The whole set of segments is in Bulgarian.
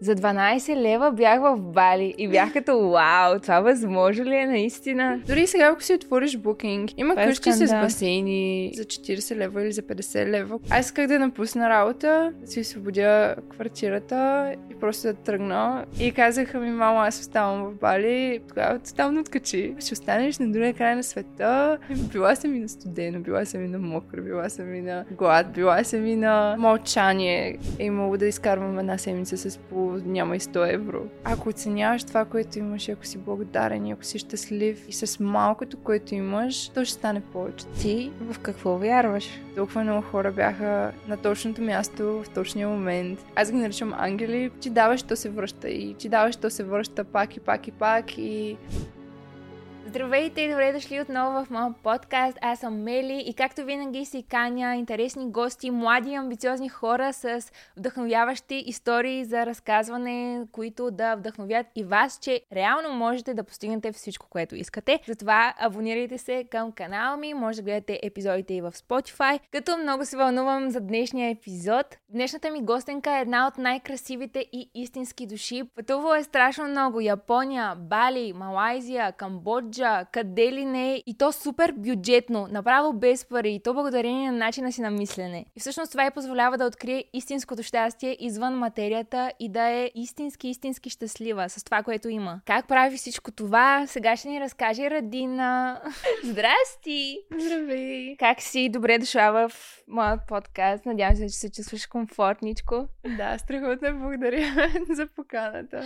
За 12 лева бях в Бали и бях като вау, това възможно ли е наистина? Дори сега, ако си отвориш букинг, има е къщи с басейни за 40 лева или за 50 лева. Аз исках да напусна работа, да си освободя квартирата и просто да тръгна. И казаха ми, мамо, аз оставам в Бали. Тогава тотално откачи. Ще останеш на другия край на света. Била съм и на студено, била съм и на мокро, била съм и на глад, била съм и на мълчание. Е имало да изкарвам една седмица с по няма и 100 евро. Ако оценяваш това, което имаш, ако си благодарен, и ако си щастлив и с малкото, което имаш, то ще стане повече. Ти в какво вярваш? Толкова много хора бяха на точното място в точния момент. Аз ги наричам ангели. Ти даваш, то се връща. И ти даваш, то се връща пак и пак и пак. И Здравейте и добре дошли отново в моят подкаст. Аз съм Мели и както винаги си каня интересни гости, млади и амбициозни хора с вдъхновяващи истории за разказване, които да вдъхновят и вас, че реално можете да постигнете всичко, което искате. Затова абонирайте се към канала ми, може да гледате епизодите и в Spotify. Като много се вълнувам за днешния епизод. Днешната ми гостенка е една от най-красивите и истински души. Пътувала е страшно много. Япония, Бали, Малайзия, Камбоджа, къде ли не. И то супер бюджетно, направо без пари. И то благодарение на начина си на мислене. И всъщност това й позволява да открие истинското щастие извън материята и да е истински, истински щастлива с това, което има. Как прави всичко това? Сега ще ни разкаже Радина. Здрасти! здравей! Как си? Добре дошла в моят подкаст. Надявам се, че се чувстваш комфортничко. Да, страхотно благодаря за поканата.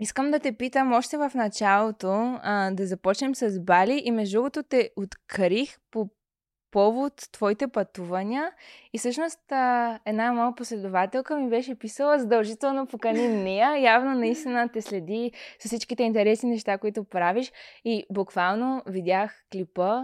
Искам да те питам още в началото а, да започнем с Бали и между другото те открих по повод твоите пътувания и всъщност а, една моя последователка ми беше писала задължително покани нея. Явно наистина те следи с всичките интересни неща, които правиш и буквално видях клипа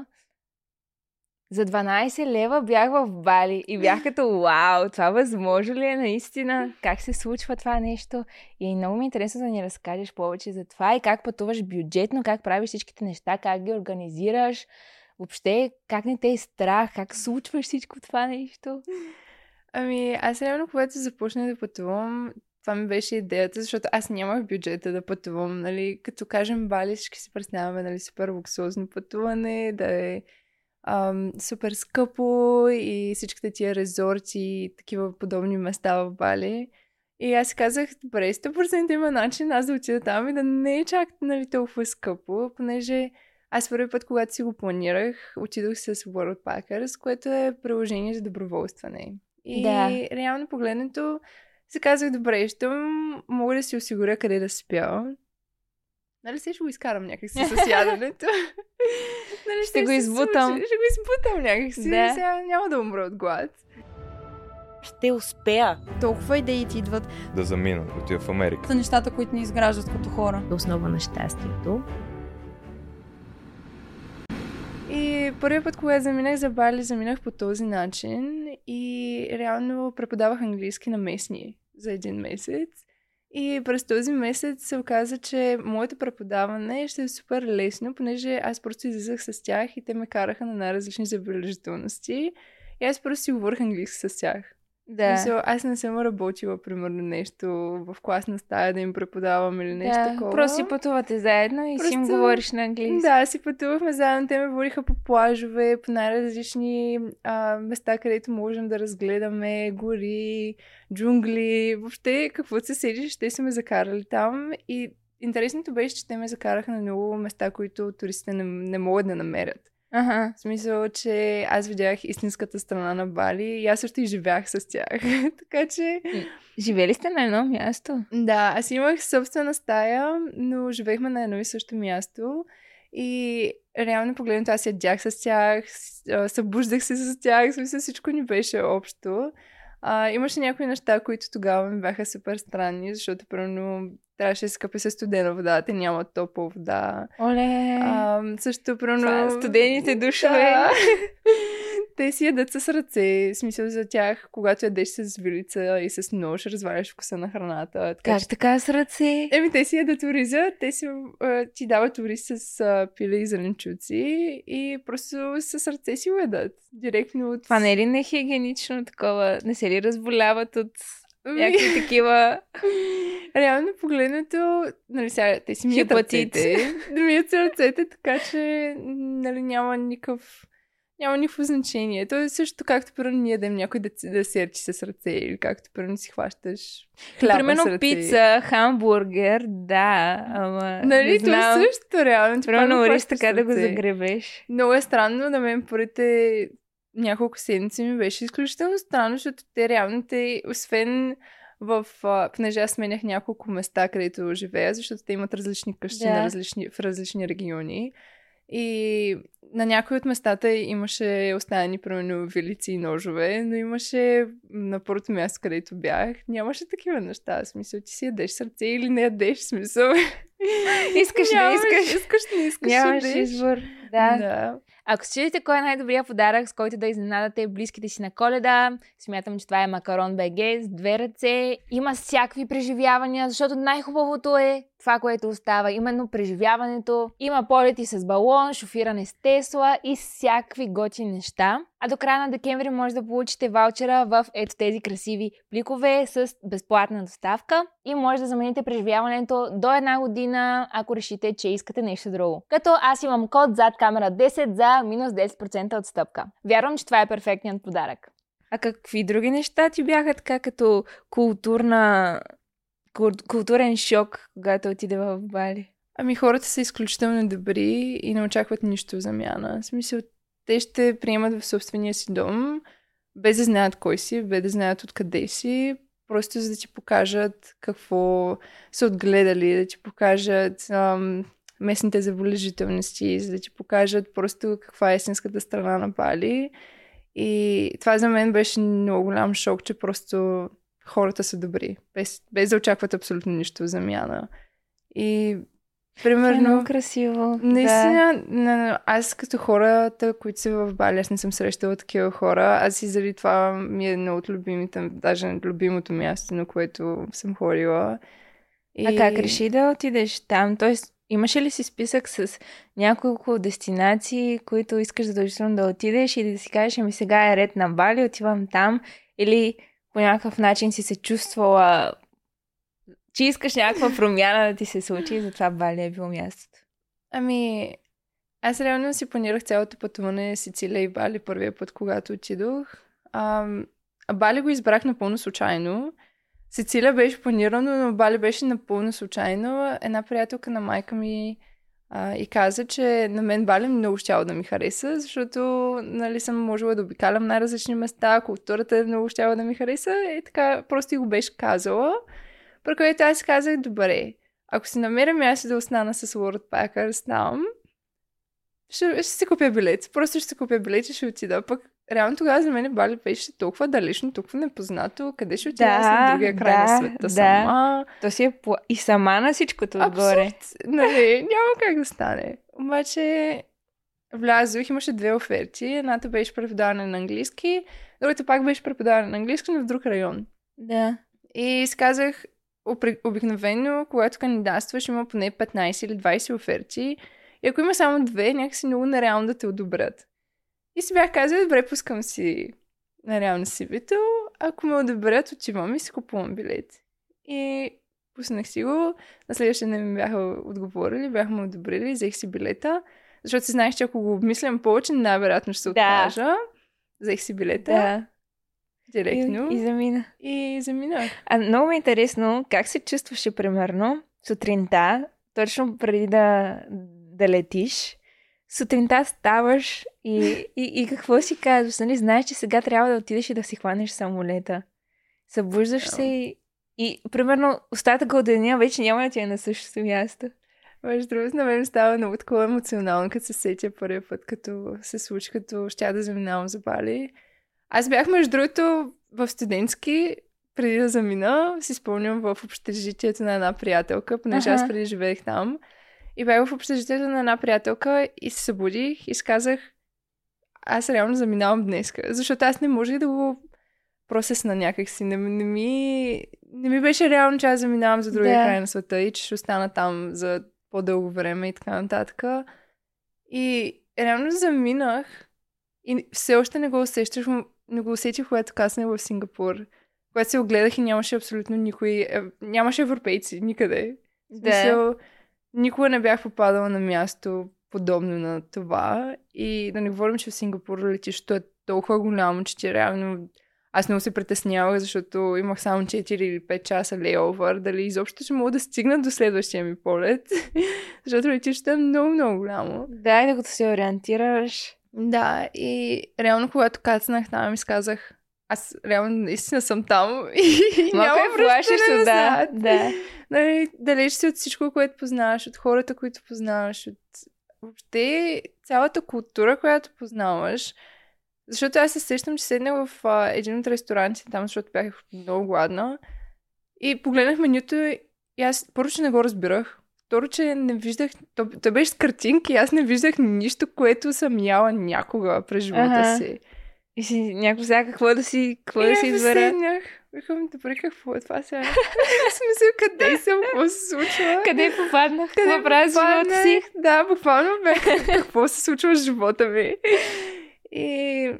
за 12 лева бях в Бали и бях като вау, това възможно ли е наистина? Как се случва това нещо? И много ми е интересно да ни разкажеш повече за това и как пътуваш бюджетно, как правиш всичките неща, как ги организираш. Въобще, как не те е страх, как случваш всичко това нещо? Ами, аз реално, когато започнах да пътувам, това ми беше идеята, защото аз нямах бюджета да пътувам, нали, като кажем Бали, всички си представяме, нали, супер луксозно пътуване, да е ам, супер скъпо и всичките тия резорти и такива подобни места в Бали. И аз си казах, добре, 100% има начин аз да отида там и да не е чак нали, толкова скъпо, понеже аз първи път, когато си го планирах, отидох с World Packers, което е приложение за доброволстване. И Да. реално погледнато си казах, добре, ще мога да си осигуря къде да спя. Нали се ще го изкарам някакси с яденето. нали, Ще го избутам. случи. Ще го избутам някакси. Да. Сега няма да умра от глад. Ще успея. Толкова идеи ти идват да замина, да отида в Америка. за нещата, които ни изграждат като хора. Основа на щастието. И първият път, когато заминах за Бали, заминах по този начин и реално преподавах английски на местни за един месец. И през този месец се оказа, че моето преподаване ще е супер лесно, понеже аз просто излизах с тях и те ме караха на най-различни забележителности. И аз просто си говорих английски с тях. Да. Мисъл, аз не съм работила, примерно, нещо в класна стая да им преподавам или нещо да, такова. просто си пътувате заедно и си им Просто- говориш на английски. Да, си пътувахме заедно. Те ме водиха по плажове, по най-различни а, места, където можем да разгледаме гори, джунгли. Въобще, какво се седиш, те са ме закарали там. И интересното беше, че те ме закараха на много места, които туристите не, не могат да намерят. Ага. В смисъл, че аз видях истинската страна на Бали и аз също и живях с тях. така че... Живели сте на едно място? Да, аз имах собствена стая, но живеехме на едно и също място. И реално погледнато аз ядях с тях, събуждах се с тях, в смисъл всичко ни беше общо. А, имаше някои неща, които тогава ми бяха супер странни, защото примерно трябваше да се къпе с студена вода, те нямат топла вода. Оле! А, също, примерно... Това, студените душове. Да. Те си ядат с ръце, смисъл за тях, когато ядеш с вилица и с нож, разваляш вкуса на храната. Така, Как че... така с ръце? Еми, те си ядат ориза, те си, а, ти дават ориз с а, пиле и зеленчуци и просто с ръце си го ядат. Директно от... Това не е ли нехигиенично такова? Не се ли разболяват от Някакви такива... Реално погледнато, нали сега, те си мият ръцете, да мият ръцете, така че нали, няма никакъв няма никакво значение. То е също както примерно ние ядем някой да, да серчи с ръце или както примерно си хващаш хляба с Примерно ръце. пица, хамбургер, да, ама Нали, не то е също реално. Примерно хващаш така с да го загребеш. Много е странно, на мен първите няколко седмици ми беше изключително странно, защото те реално те, освен в, а, понеже аз сменях няколко места, където живея, защото те имат различни къщи Да. на различни, в различни региони. И на някои от местата имаше оставени, примерно, вилици и ножове, но имаше на първото място, където бях, нямаше такива неща. В смисъл, ти си ядеш сърце или не ядеш, в смисъл. Искаш, не искаш. Искаш, не искаш, Нямаш ядеш. избор. Да. да. Ако се кой е най-добрият подарък, с който да изненадате близките си на коледа, смятам, че това е Макарон БГ с две ръце. Има всякакви преживявания, защото най-хубавото е това, което остава. Именно преживяването. Има полети с балон, шофиране с Тесла и всякакви готини неща. А до края на декември може да получите ваучера в ето тези красиви пликове с безплатна доставка и може да замените преживяването до една година, ако решите, че искате нещо друго. Като аз имам код зад камера 10 за минус 10% отстъпка. Вярвам, че това е перфектният подарък. А какви други неща ти бяха така като културна... кул- културен шок, когато отиде в Бали? Ами хората са изключително добри и не очакват нищо замяна. В смисъл, те ще приемат в собствения си дом, без да знаят кой си, без да знаят откъде си, просто за да ти покажат какво са отгледали, да ти покажат ам, местните забележителности, за да ти покажат просто каква е истинската страна на Бали. И това за мен беше много голям шок, че просто хората са добри, без, без да очакват абсолютно нищо в замяна. И Това е примерно... много красиво. Наистина, да. аз като хората, които са в Бали, аз не съм срещала такива хора. Аз и заради това ми е едно от любимите, даже любимото място, на което съм ходила. И... А как реши да отидеш там? Тоест, имаше ли си списък с няколко дестинации, които искаш задължително да отидеш и да си кажеш, ами сега е ред на Бали, отивам там? Или по някакъв начин си се чувствала, че искаш някаква промяна да ти се случи и затова Бали е било мястото? Ами, аз реално си планирах цялото пътуване Сицилия и Бали първия път, когато отидох. А, Бали го избрах напълно случайно. Сицилия беше планирано, но Бали беше напълно случайно. Една приятелка на майка ми а, и каза, че на мен Бали много щяло да ми хареса, защото нали, съм можела да обикалям най-различни места, културата е много щяла да ми хареса и така просто и го беше казала. При което аз казах, добре, ако си намеря място да остана с World Packers там, ще, ще си купя билет. Просто ще си купя билет и ще отида. Пък реално тогава за мен Бали беше толкова далечно, толкова непознато. Къде ще отида аз на Да, другия край на да, света да. сама? То си е пла... и сама на всичкото отгоре. Абсурд. Нали, няма как да стане. Обаче влязох, имаше две оферти. Едната беше преподаване на английски, другата пак беше преподаване на английски, но в друг район. Да. И си казах, обикновено, когато кандидатстваш, има поне 15 или 20 оферти. И ако има само две, някакси много нереално да те одобрят. И си бях казала, добре, пускам си на реално CV-то. Ако ме одобрят, отивам и си купувам билет. И пуснах си го. На следващия ден ми бяха отговорили, бяха ме одобрили, взех си билета. Защото си знаех, че ако го обмислям повече, най-вероятно ще се Да. откажа. Взех си билета Да. директно И, и замина. и заминах. А много ми е интересно как се чувстваше, примерно, сутринта, точно преди да, да летиш. Сутринта ставаш и, и, и какво си казваш? Нали? Знаеш, че сега трябва да отидеш и да си хванеш самолета. Събуждаш се и, и, примерно, остатъка от деня вече няма да ти е на същото място. Между другото, на мен става много такова емоционално, като се сетя първия път, като се случи, като щя да заминавам за Бали. Аз бях, между другото, в студентски, преди да замина, си спомням в общежитието на една приятелка, понеже аз Аха. преди живеех там. И бях в общежитието на една приятелка и се събудих и си казах, аз реално заминавам днеска. Защото аз не можех да го просесна някакси. Не, не, ми, не ми беше реално, че аз заминавам за другия Да. край на света и че ще остана там за по-дълго време и така нататък. И реално заминах и все още не го усещах, не го усетих, когато каснах в Сингапур. когато се огледах и нямаше абсолютно никой, е, нямаше европейци никъде. Да. смисъл, никога не бях попадала на място подобно на това. И да не говорим, че в Сингапур летището е толкова голямо, че ти реално... Аз много се притеснявах, защото имах само 4 или 5 часа лейовър, дали изобщо ще мога да стигна до следващия ми полет. защото летището е много, много голямо. Да, и докато се ориентираш. Да, и реално, когато кацнах там, ми казах, аз реално наистина съм там и Малко няма е връщане да. назад. да. Нали, далеч си от всичко, което познаваш, от хората, които познаваш, от въобще цялата култура, която познаваш. Защото аз се сещам, че седнах в а, един от ресторантите там, защото бях много гладна. И погледнах менюто и аз първо, че не го разбирах. Второ, че не виждах... То, то беше с картинки аз не виждах нищо, което съм яла някога през живота Аха. си. И си някой сега какво да си, какво и да си аз избера. седнах. Викам, добре, какво е това сега? В смисъл, къде съм? Какво се случва? Къде попаднах? Къде Какво правя живота си? Да, буквално бе. Какво се случва с живота ми? И...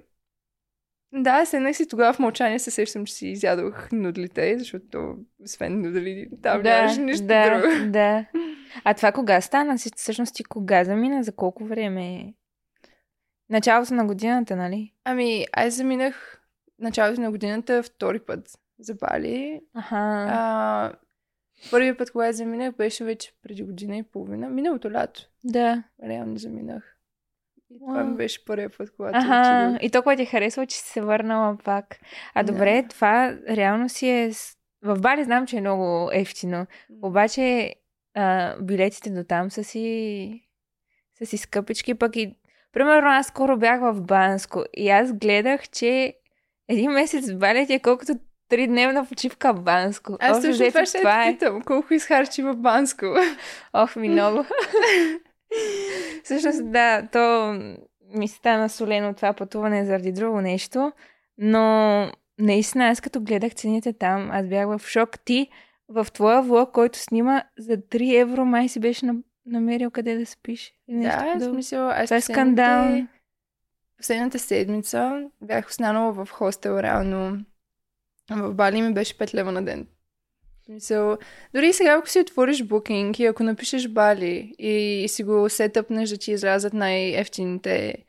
Да, седнах си тогава в мълчание, се сещам, че си изядох нудлите, защото освен нудли там нямаше нищо да, друго. Да. А това кога стана? Си- Всъщност ти кога замина? За колко време? Началото на годината, нали? Ами, аз заминах началото на годината втори път за Бали. Аха. А, първият път, когато заминах, беше вече преди година и половина. Миналото лято. да. Реално заминах. И това ми беше първият път, когато Аха. отидох. И толкова ти е харесва, че си се върнала пак. А Да. добре, това реално си е... В Бали знам, че е много ефтино. Обаче а, билетите до там са си, са си скъпички, пък и примерно аз скоро бях в Банско и аз гледах, че един месец в ти е колкото тридневна почивка в Банско. Аз също това ще това е. питам. Колко изхарчи в Банско? Ох, ми много. Всъщност, да, то ми стана солено това пътуване заради друго нещо, но наистина аз като гледах цените там, аз бях в шок. Ти в твоя влог, който снима за 3 евро, май си беше на- намерил къде да спиш. Нещо Да, в смисъл, аз Това е скандал. Последната седмица бях останала в хостел, реално. В Бали ми беше 5 лева на ден. В Смисъл, дори и сега, ако си отвориш букинг и ако напишеш Бали и си го сетъпнеш да ти излязат най-ефтините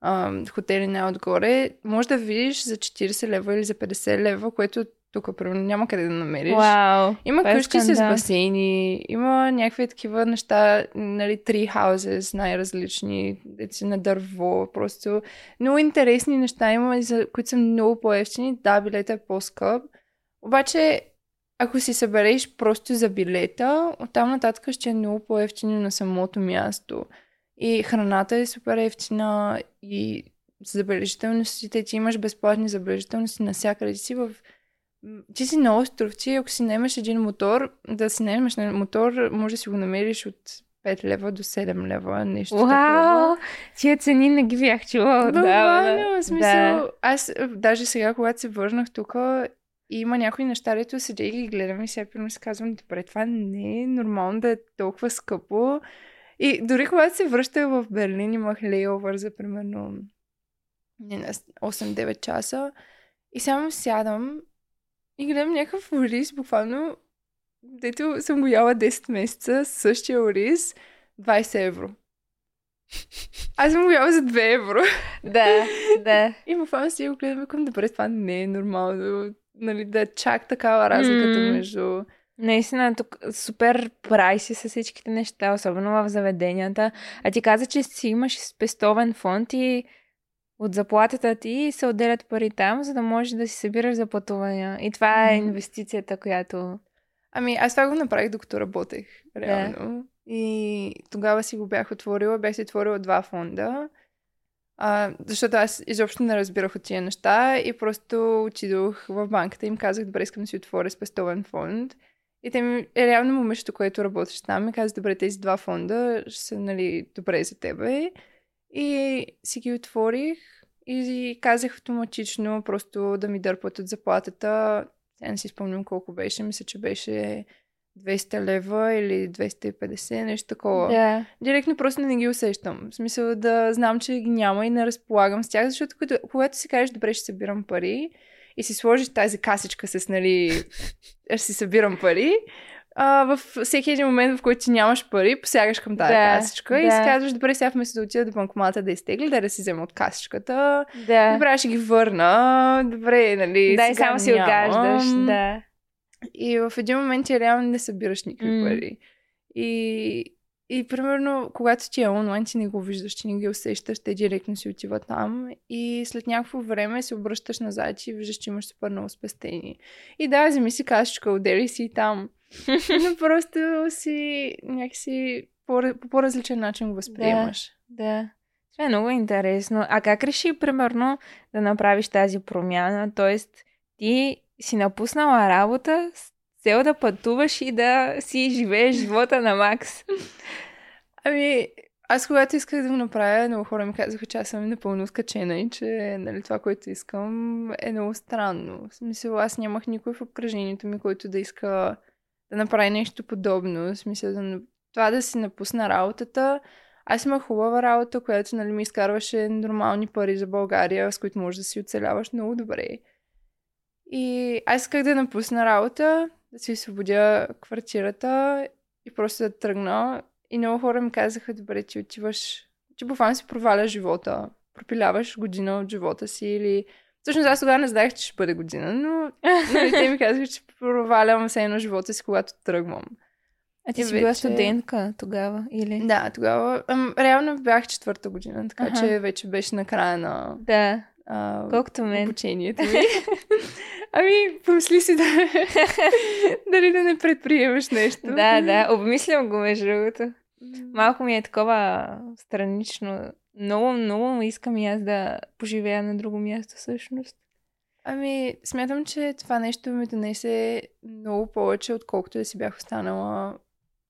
ам, хотели най-отгоре, може да видиш за 40 лева или за 50 лева, което тук примерно няма къде да намериш. Вау! Има е къщи с басейни, има някакви такива неща, нали, tree houses, най-различни, деци на дърво, просто много интересни неща има, които са много по-ефтини. Да, билета е по-скъп, обаче ако си събереш просто за билета, оттам нататък ще е много по-ефтино на самото място. И храната е супер ефтина и забележителностите, ти имаш безплатни забележителности навсякъде. Си в ти си на остров, ти ако си наемаш един мотор, да си наемаш на мотор, може да си го намериш от 5 лева до 7 лева, нещо Вау! такова. Тия цени не ги бях чула отдавна. Буквално, в смисъл, Да. аз е, даже сега, когато се върнах тук, има някои неща, дето седя и ги гледам и сега примерно си казвам, добре, това не е нормално да е толкова скъпо. И дори когато се връщах в Берлин, имах лейовър за примерно не, на 8-9 часа и само сядам и гледам някакъв ориз, буквално, дето съм го яла 10 месеца, същия ориз, 20 евро. Аз съм го яла за 2 евро. Да, да. И буквално си го гледам и викам, добре, това не е нормално. Нали, да е чак такава разликата М. между... Наистина, тук супер прайси са всичките неща, особено в заведенията. А ти каза, че си имаш спестовен фонд и от заплатата ти се отделят пари там, за да можеш да си събираш за пътувания. И това е Мгм. инвестицията, която... Ами, аз това го направих докато работех, реално. И тогава си го бях отворила, бях си отворила два фонда. А, защото аз изобщо не разбирах от тия неща и просто отидох в банката и им казах, добре, искам да си отворя спестовен фонд. И те ми, е реално момичето, което работеше там, ми каза, добре, тези два фонда ще са, нали, добре за тебе. И си ги отворих и казах автоматично просто да ми дърпат от заплатата. Сега не си спомням колко беше, мисля, че беше 200 лева или 250, нещо такова. Да. Директно просто не ги усещам. В смисъл да знам, че ги няма и не разполагам с тях, защото когато, когато си кажеш, добре, ще събирам пари и си сложиш тази касичка с, нали, аз си събирам пари, а, в всеки един момент, в който ти нямаш пари, посягаш към тази Да, касичка да. и си казваш, добре, сега вместо да отида до банкомата да изтегля, да, да си взема от касичката, Да. добре, ще ги върна, добре, нали, да, и сега само си огаждаш. Да. И в един момент ти реално не събираш никакви М. пари. И, и примерно, когато ти е онлайн, ти не го виждаш, ти не ги усещаш, те директно си отиват там. И след някакво време се обръщаш назад и виждаш, че имаш супер много спестени. И да, вземи си кашичка, отдели си и там. Но просто си някакси по, по по-различен начин го възприемаш. Да. Това е много интересно. А как реши, примерно, да направиш тази промяна? Тоест, ти си напуснала работа с цел да пътуваш и да си живееш живота на Макс. Ами, аз когато исках да го направя, много хора ми казаха, че аз съм напълно скачена и че нали, това, което искам е много странно. В смисъл, аз нямах никой в обкръжението ми, който да иска да направи нещо подобно. В смисъл, да, това да си напусна работата. Аз имах хубава работа, която нали, ми изкарваше нормални пари за България, с които можеш да си оцеляваш много добре. И аз исках да напусна работа, да си освободя квартирата и просто да тръгна. И много хора ми казаха, добре, ти отиваш, че буквално си проваляш живота. Пропиляваш година от живота си или... Всъщност аз тогава не знаех, че ще бъде година, но нали, те ми казаха, че провалям все едно живота си, когато тръгвам. А ти И си била вече- студентка тогава, или? Да, тогава... Ам, реално бях четвърта година, така Аха. че вече беше на края на Да, а, колкото мен. обучението ми. ами, помисли си да... дали да не предприемаш нещо. Да, да, обмислям го между другото. Малко ми е такова странично. Много, много искам и аз да поживея на друго място всъщност. Ами, смятам, че това нещо ми донесе много повече, отколкото да си бях останала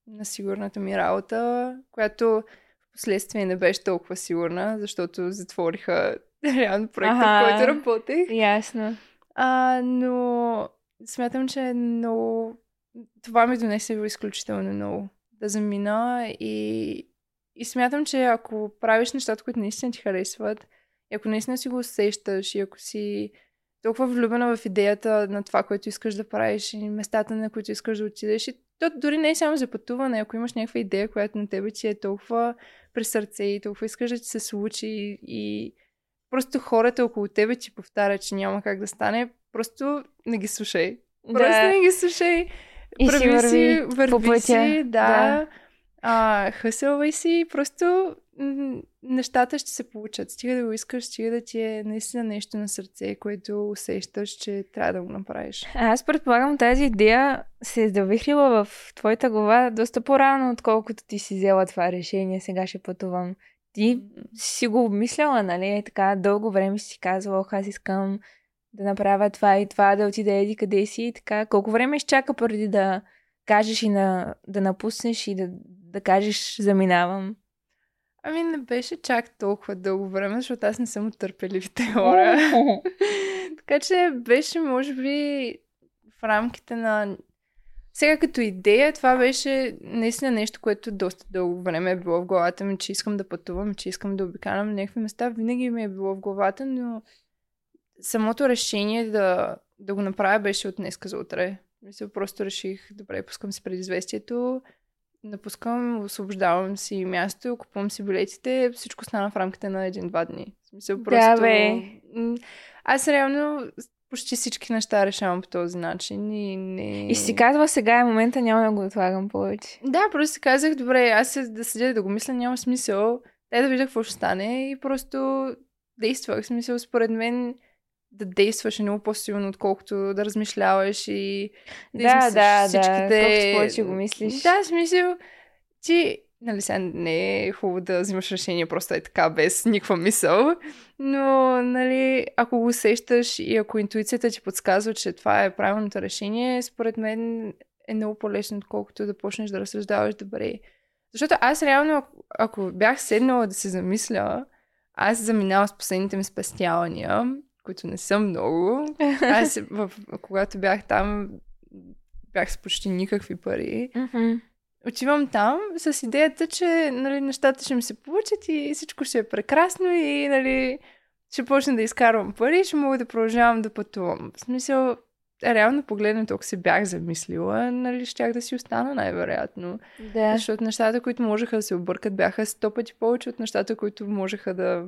на сигурната ми работа, която в последствие не беше толкова сигурна, защото затвориха реално проекта, Аха. в който работех. Ясно. А, но смятам, че е много... Това ми донесе изключително много. Да замина и, и смятам, че ако правиш нещата, които наистина ти харесват, и ако наистина си го усещаш, и ако си толкова влюбена в идеята на това, което искаш да правиш и местата, на които искаш да отидеш, и то дори не е само за пътуване, ако имаш някаква идея, която на тебе ти е толкова при сърце и толкова искаш да ти се случи и, просто хората около тебе ти повтарят, че няма как да стане, просто не ги слушай. Просто да. не ги слушай. И си Прави върви върви по пътя. си, да. Да. А, хъсълвай си, просто нещата ще се получат. Стига да го искаш, стига да ти е наистина нещо на сърце, което усещаш, че трябва да го направиш. Аз предполагам тази идея се е завихрила в твоята глава доста по-рано, отколкото ти си взела това решение. Сега ще пътувам. Ти си го обмисляла, нали? Така дълго време си казвала, аз искам да направя това и това, да отида еди къде си и така. Колко време изчака преди да кажеш и на, да напуснеш и да, да кажеш заминавам? Ами не беше чак толкова дълго време, защото аз не съм от търпеливите хора. така че беше, може би, в рамките на... Сега като идея, това беше наистина нещо, което доста дълго време е било в главата ми, че искам да пътувам, че искам да обикалям някакви места. Винаги ми е било в главата, но самото решение да, да го направя беше от днеска за утре. Мисля, просто реших, добре, пускам си предизвестието, напускам, освобождавам си място, купувам си билетите, всичко стана в рамките на един-два дни. В смисъл, Да, просто... бе. м, Аз реално почти всички неща решавам по този начин и не... И си казва, сега е момента, няма да го отлагам повече. Да, просто си казах, добре, аз се- да седя да го мисля, няма смисъл. Дай да видя какво ще стане и просто действах. В смисъл, според мен, да действаш е много по-силно, отколкото да размишляваш и да, Да, измисляш да, да. всичките... Колкото повече го мислиш. Да, смисъл, ти, нали сега не е хубаво да взимаш решение просто е така, без никаква мисъл, но, нали, ако го усещаш и ако интуицията ти подсказва, че това е правилното решение, според мен е много по-лесно, отколкото да почнеш да разсъждаваш добре. Защото аз реално, ако, ако бях седнала да се замисля, аз заминавам с последните ми спестявания, които не са много. Аз, в, когато бях там, бях с почти никакви пари. Отивам там с идеята, че нали, нещата ще ми се получат и всичко ще е прекрасно и нали, ще почна да изкарвам пари, ще мога да продължавам да пътувам. В смисъл, реално погледнато, ако се бях замислила, нали, щях да си остана най-вероятно. Да. Защото нещата, които можеха да се объркат, бяха сто пъти повече от нещата, които можеха да,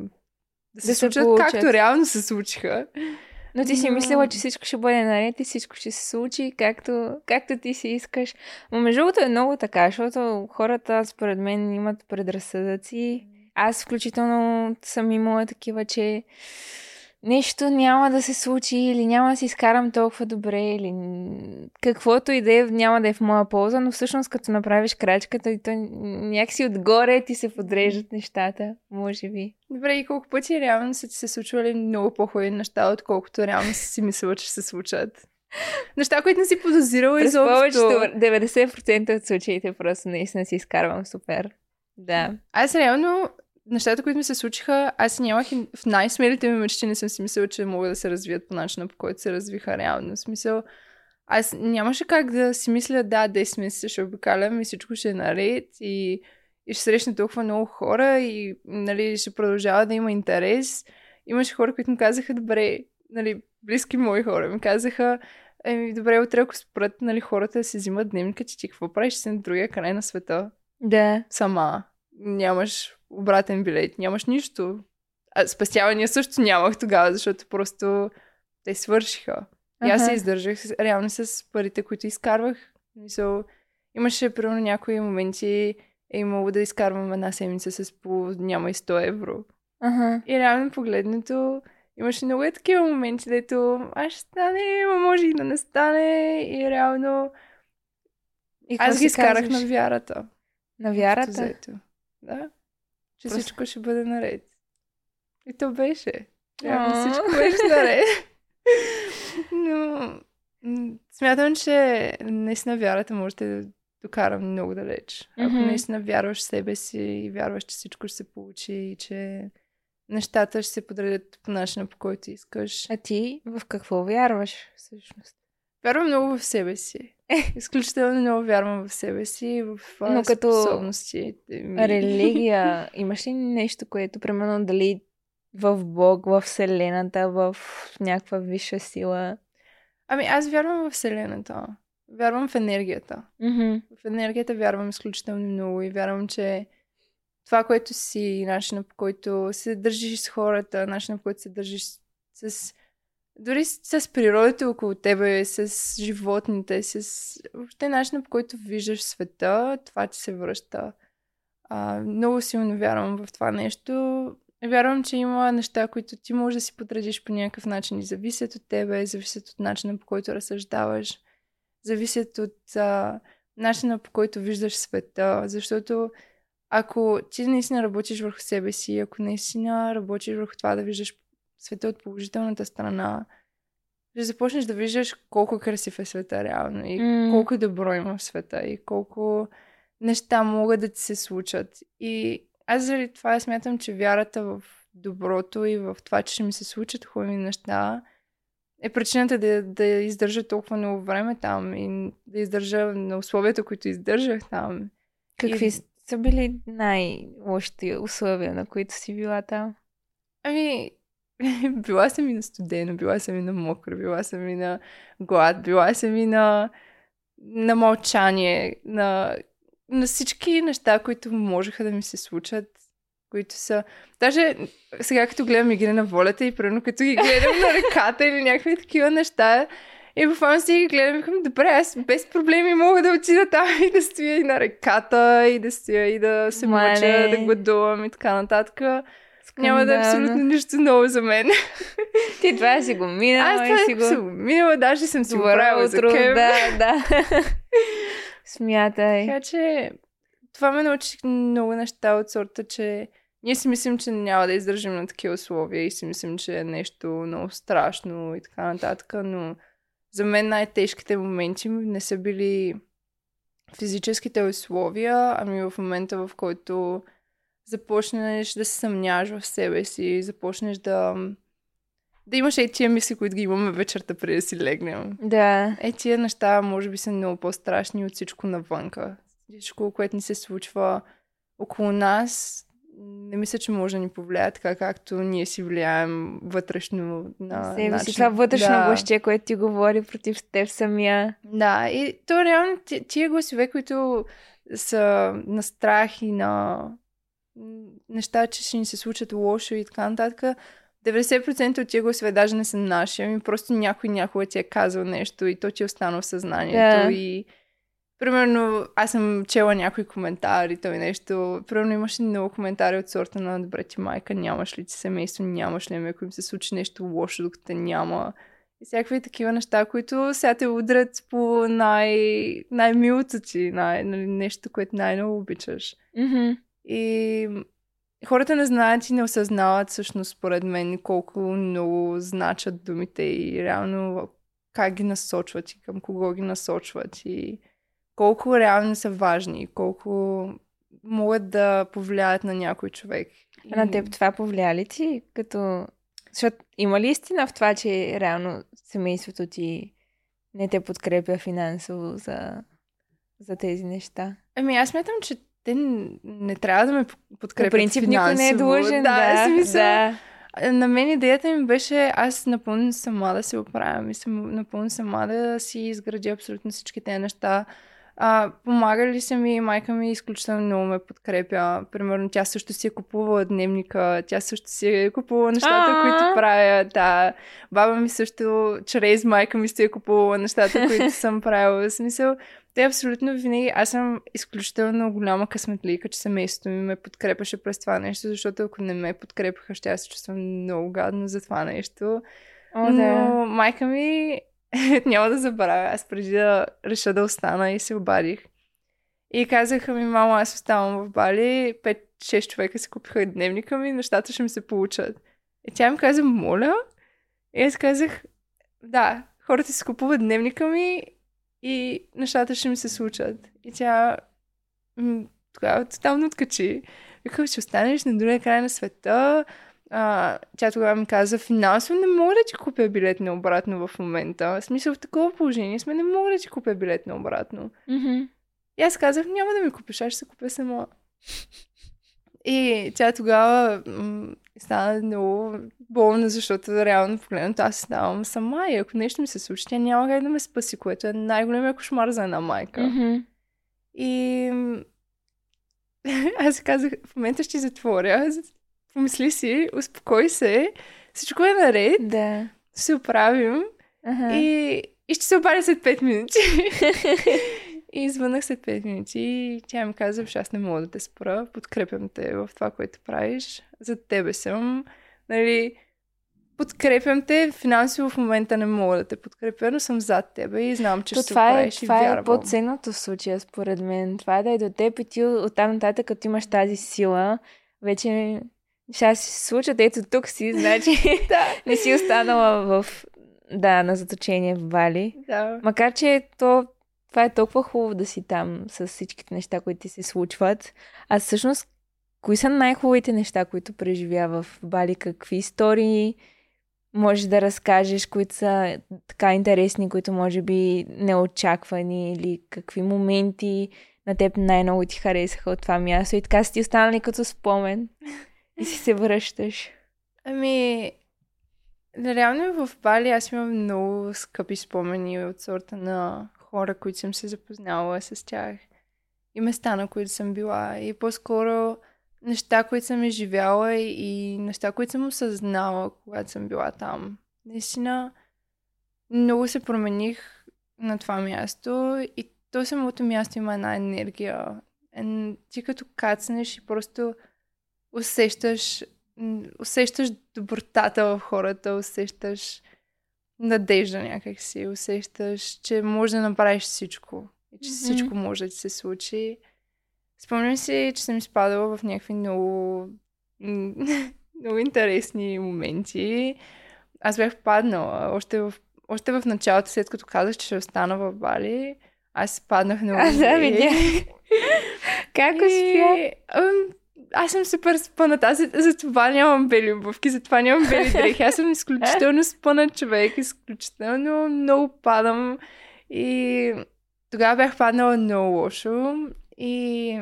да се Да се случат, получат. както реално се случиха. Но ти си Но- мислила, че всичко ще бъде наред и всичко ще се случи както, както ти си искаш. Но между другото е много така, защото хората според мен имат предразсъдъци. Аз включително съм имала такива, че нещо няма да се случи или няма да си изкарам толкова добре или каквото и да е няма да е в моя полза, но всъщност като направиш крачката и то някакси отгоре ти се подреждат нещата, може би. Добре, и колко пъти реално са ти се случвали много по-хубави неща, отколкото реално си мислила, че се случат. Неща, които не си подозирала През изобщо. повечето, 90% от случаите просто наистина си изкарвам супер. Да. Аз реално, нещата, които ми се случиха, аз нямах и в най-смелите ми мечти, не съм си мислила, че могат да се развият по начина, по който се развиха реално. В смисъл, аз нямаше как да си мисля, да, 10 месеца ще обикалям и всичко ще е наред и, и ще срещна толкова много хора и нали, ще продължава да има интерес. Имаше хора, които ми казаха, добре, нали, близки мои хора ми казаха, еми, добре, утре ако спрат нали, хората да си взимат дневника, че ти какво правиш си на другия край на света? Да. сама. Нямаш обратен билет, нямаш нищо. А спестявания също нямах тогава, защото просто те свършиха. И аз се издържах реално с парите, които изкарвах. Мисъл, имаше примерно някои моменти, е имало да изкарвам една седмица с по няма и 100 евро. Ага. И реално погледнато, имаше много е такива моменти, дето аз ще стане, ма може и да не стане. И реално И аз ги изкарах на вярата. На вярата? Да. Че Просто- всичко ще бъде наред. И то беше. Ааа. всичко беше наред. Но смятам, че наистина вярата може да докара много далеч. Ако Мгм. наистина вярваш в себе си и вярваш, че всичко ще се получи и че нещата ще се подредят по начина, по който искаш. А ти в какво вярваш всъщност? Вярвам много в себе си. Изключително много вярвам в себе си и в Но като способностите ми. Религия, имаш ли нещо, което, примерно, дали в Бог, в Вселената, в някаква висша сила? Ами аз вярвам в Вселената. Вярвам в енергията. Мгм. В енергията вярвам изключително много и вярвам, че това, което си, начина по който се държиш с хората, начина по който се държиш с... Дори с, с природата около тебе, с животните, с въобще начина по който виждаш света, това ти се връща. А, много силно вярвам в това нещо. Вярвам, че има неща, които ти можеш да си подредиш по някакъв начин и зависят от тебе, зависят от начина по който разсъждаваш, зависят от а, начина по който виждаш света, защото ако ти наистина работиш върху себе си, ако наистина работиш върху това да виждаш света от положителната страна, ще започнеш да виждаш колко красив е света реално и М. колко добро има в света и колко неща могат да ти се случат. И аз заради това смятам, че вярата в доброто и в това, че ще ми се случат хубави неща, е причината да, да издържа толкова много време там и да издържа на условията, които издържах там. Какви И- са били най-лошите условия, на които си била там? Ами, била съм и на студено, била съм и на мокро, била съм и на глад, била съм и на, на мълчание, на, на всички неща, които можеха да ми се случат, които са... Даже сега като гледам игри на волята и примерно като ги гледам на реката или някакви такива неща, и буквално си ги гледам и викам, добре, аз без проблеми мога да отида там и да стоя и на реката, и да стоя и да се мъча, да гладувам и така нататък. Няма да е Скандално. абсолютно нищо ново за мен. Ти това си го минала Аз това си го... го минала, даже съм си го правила за кем. да, да. Смятай. Така че това ме научих много неща от сорта, че ние си мислим, че няма да издържим на такива условия и си мислим, че е нещо много страшно и така нататък, но за мен най-тежките моменти не са били физическите условия, ами в момента, в който започнеш да се съмняваш в себе си, започнеш да да имаш и тия мисли, които ги имаме вечерта преди да си легнем. Да. Е, тия неща може би са много по-страшни от всичко навънка. Всичко, което ни се случва около нас, не мисля, че може да ни повлияе така, както ние си влияем вътрешно на Себе си, начин. това вътрешно да. гласче, което ти говори против теб самия. Да, и то реално ти- тия гласове, които са на страх и на неща, че ще ни се случат лошо и така нататък, 90% от тия гласове даже не са наши, ами просто някой някога ти е казал нещо и то ти е останало в съзнанието Да. и Примерно, аз съм чела някои коментари, той нещо. Примерно имаше много коментари от сорта на добре ти майка, нямаш ли ти семейство, нямаш ли, ами ако им се случи нещо лошо, докато те няма. И всякакви такива неща, които сега те удрят по най- най-милото ти, най- нали, нещо, което най-много обичаш. Мгм. И хората не знаят и не осъзнават всъщност, според мен, колко много значат думите и реално как ги насочват и към кого ги насочват и колко реално са важни, колко могат да повлияят на някой човек. А На теб това повлия ли ти? Като... Защото има ли истина в това, че реално семейството ти не те подкрепя финансово за, за тези неща? Ами аз смятам, че те не трябва да ме подкрепят По принцип никой не е финансово. длъжен. Да, Да, смисъл, да. На мен идеята ми беше аз напълно сама да се оправям и съм напълно сама да си изградя абсолютно всички тези неща. А, помагали са ми, майка ми изключително много ме подкрепя. Примерно тя също си е купувала дневника, тя също си е купувала нещата, А. които правя. Да. Баба ми също чрез майка ми си е купувала нещата, които съм правила. В смисъл, те абсолютно винаги. Аз съм изключително голяма късметлика, че семейството ми ме подкрепяше през това нещо, защото ако не ме подкрепяха, ще аз се чувствам много гадно за това нещо. О, Но да. майка ми няма да забравя. Аз преди да реша да остана и се обадих. И казаха ми, мамо, аз оставам в Бали, 5-6 човека си купиха дневника ми, нещата ще ми се получат. И тя ми каза, моля? И аз казах, да, хората си купуват дневника ми и нещата ще ми се случат. И тя м, тогава тотално откачи. Вика, ще останеш на другия край на света. А, тя тогава ми каза, финансово не мога да ти купя билет на обратно в момента. В смисъл в такова положение сме, не мога да ти купя билет на обратно. Мгм. И аз казах, няма да ми купиш, аз ще се купя сама. И тя тогава м- стана много болна, защото реално погледнато аз ставам сама и ако нещо ми се случи, тя няма как да ме спаси, което е най-големия кошмар за една майка. Мгм. И аз казах, в момента ще затворя, помисли си, успокой се, всичко е наред, Да. се оправим Ага. и, и ще се обадя след 5 минути. и звънах след 5 минути и тя ми каза, че аз не мога да те спра, подкрепям те в това, което правиш, за тебе съм, нали, подкрепям те, финансово в момента не мога да те подкрепя, но съм зад тебе и знам, че То ще това е, оправиш и това е вярвам. по-ценното в случая, според мен. Това е да е до теб и ти оттам нататък, като имаш тази сила, вече ще се случат. Ето тук си, значи не си останала в, да, на заточение в Бали. да. Макар, че то, това е толкова хубаво да си там с всичките неща, които ти се случват. А всъщност, кои са най-хубавите неща, които преживя в Бали? Какви истории можеш да разкажеш, които са така интересни, които може би неочаквани или какви моменти на теб най-много ти харесаха от това място и така си ти останали като спомен и си се връщаш. Ами, реално в Бали аз имам много скъпи спомени от сорта на хора, които съм се запознала с тях и места, на които съм била и по-скоро неща, които съм изживяла и неща, които съм осъзнала, когато съм била там. Наистина, много се промених на това място и то самото място има една енергия. Ен... Ти като кацнеш и просто усещаш усещаш добротата в хората, усещаш надежда някакси, усещаш, че можеш да направиш всичко. И че Мгм. всичко може да ти се случи. Спомням си, че съм изпадала в някакви много, много интересни моменти. Аз бях паднала още в, още в началото, след като казах, че ще остана в Бали. Аз паднах много. А, да, видях. Как успя? И, аз съм супер спъната. Аз за, за това нямам бели обувки, за това нямам бели дрехи. Аз съм изключително спънат човек, изключително много падам. И тогава бях паднала много лошо. И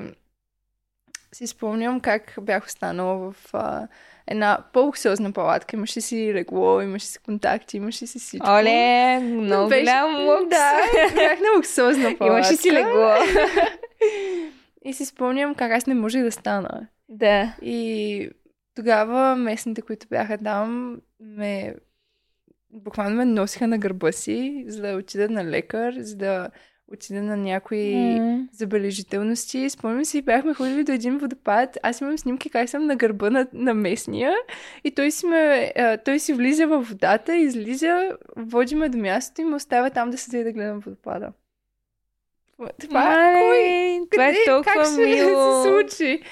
си спомням как бях останала в а, една по-луксозна палатка. Имаше си легло, имаше си контакти, имаше си всичко. Оле, много Беше- голям лукс. Да, бях на луксозна палатка. Имаше си легло. И си спомням как аз не можех да стана. Да. И тогава местните, които бяха там, ме буквално ме носиха на гърба си, за да отида на лекар, за да отида на някои М. забележителности. Спомням си, бяхме ходили до един водопад. Аз имам снимки как съм на гърба на, на местния и той си, ме, а, той си влиза във водата, излиза, води ме до мястото и ме оставя там да седя да гледам водопада. Това, Мале, това е толкова как ще мило. се случи?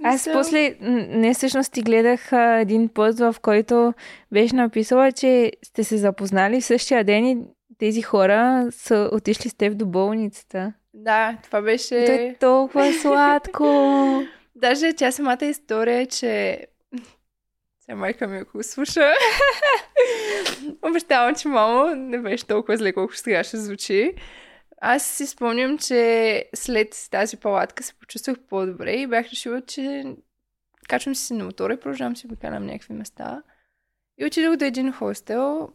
В Аз смисъл- после, не всъщност ти гледах а, един пост, в който беше написала, че сте се запознали в същия ден и тези хора са отишли с теб до болницата. Да, това беше... То е толкова сладко. Даже тя самата история че... Сега майка ми, ако слуша, обещавам, че мамо не беше толкова зле, колко сега ще звучи. Аз си спомням, че след тази палатка се почувствах по-добре и бях решила, че качвам си на мотора и продължавам си обикалям някакви места. И отидох до един хостел,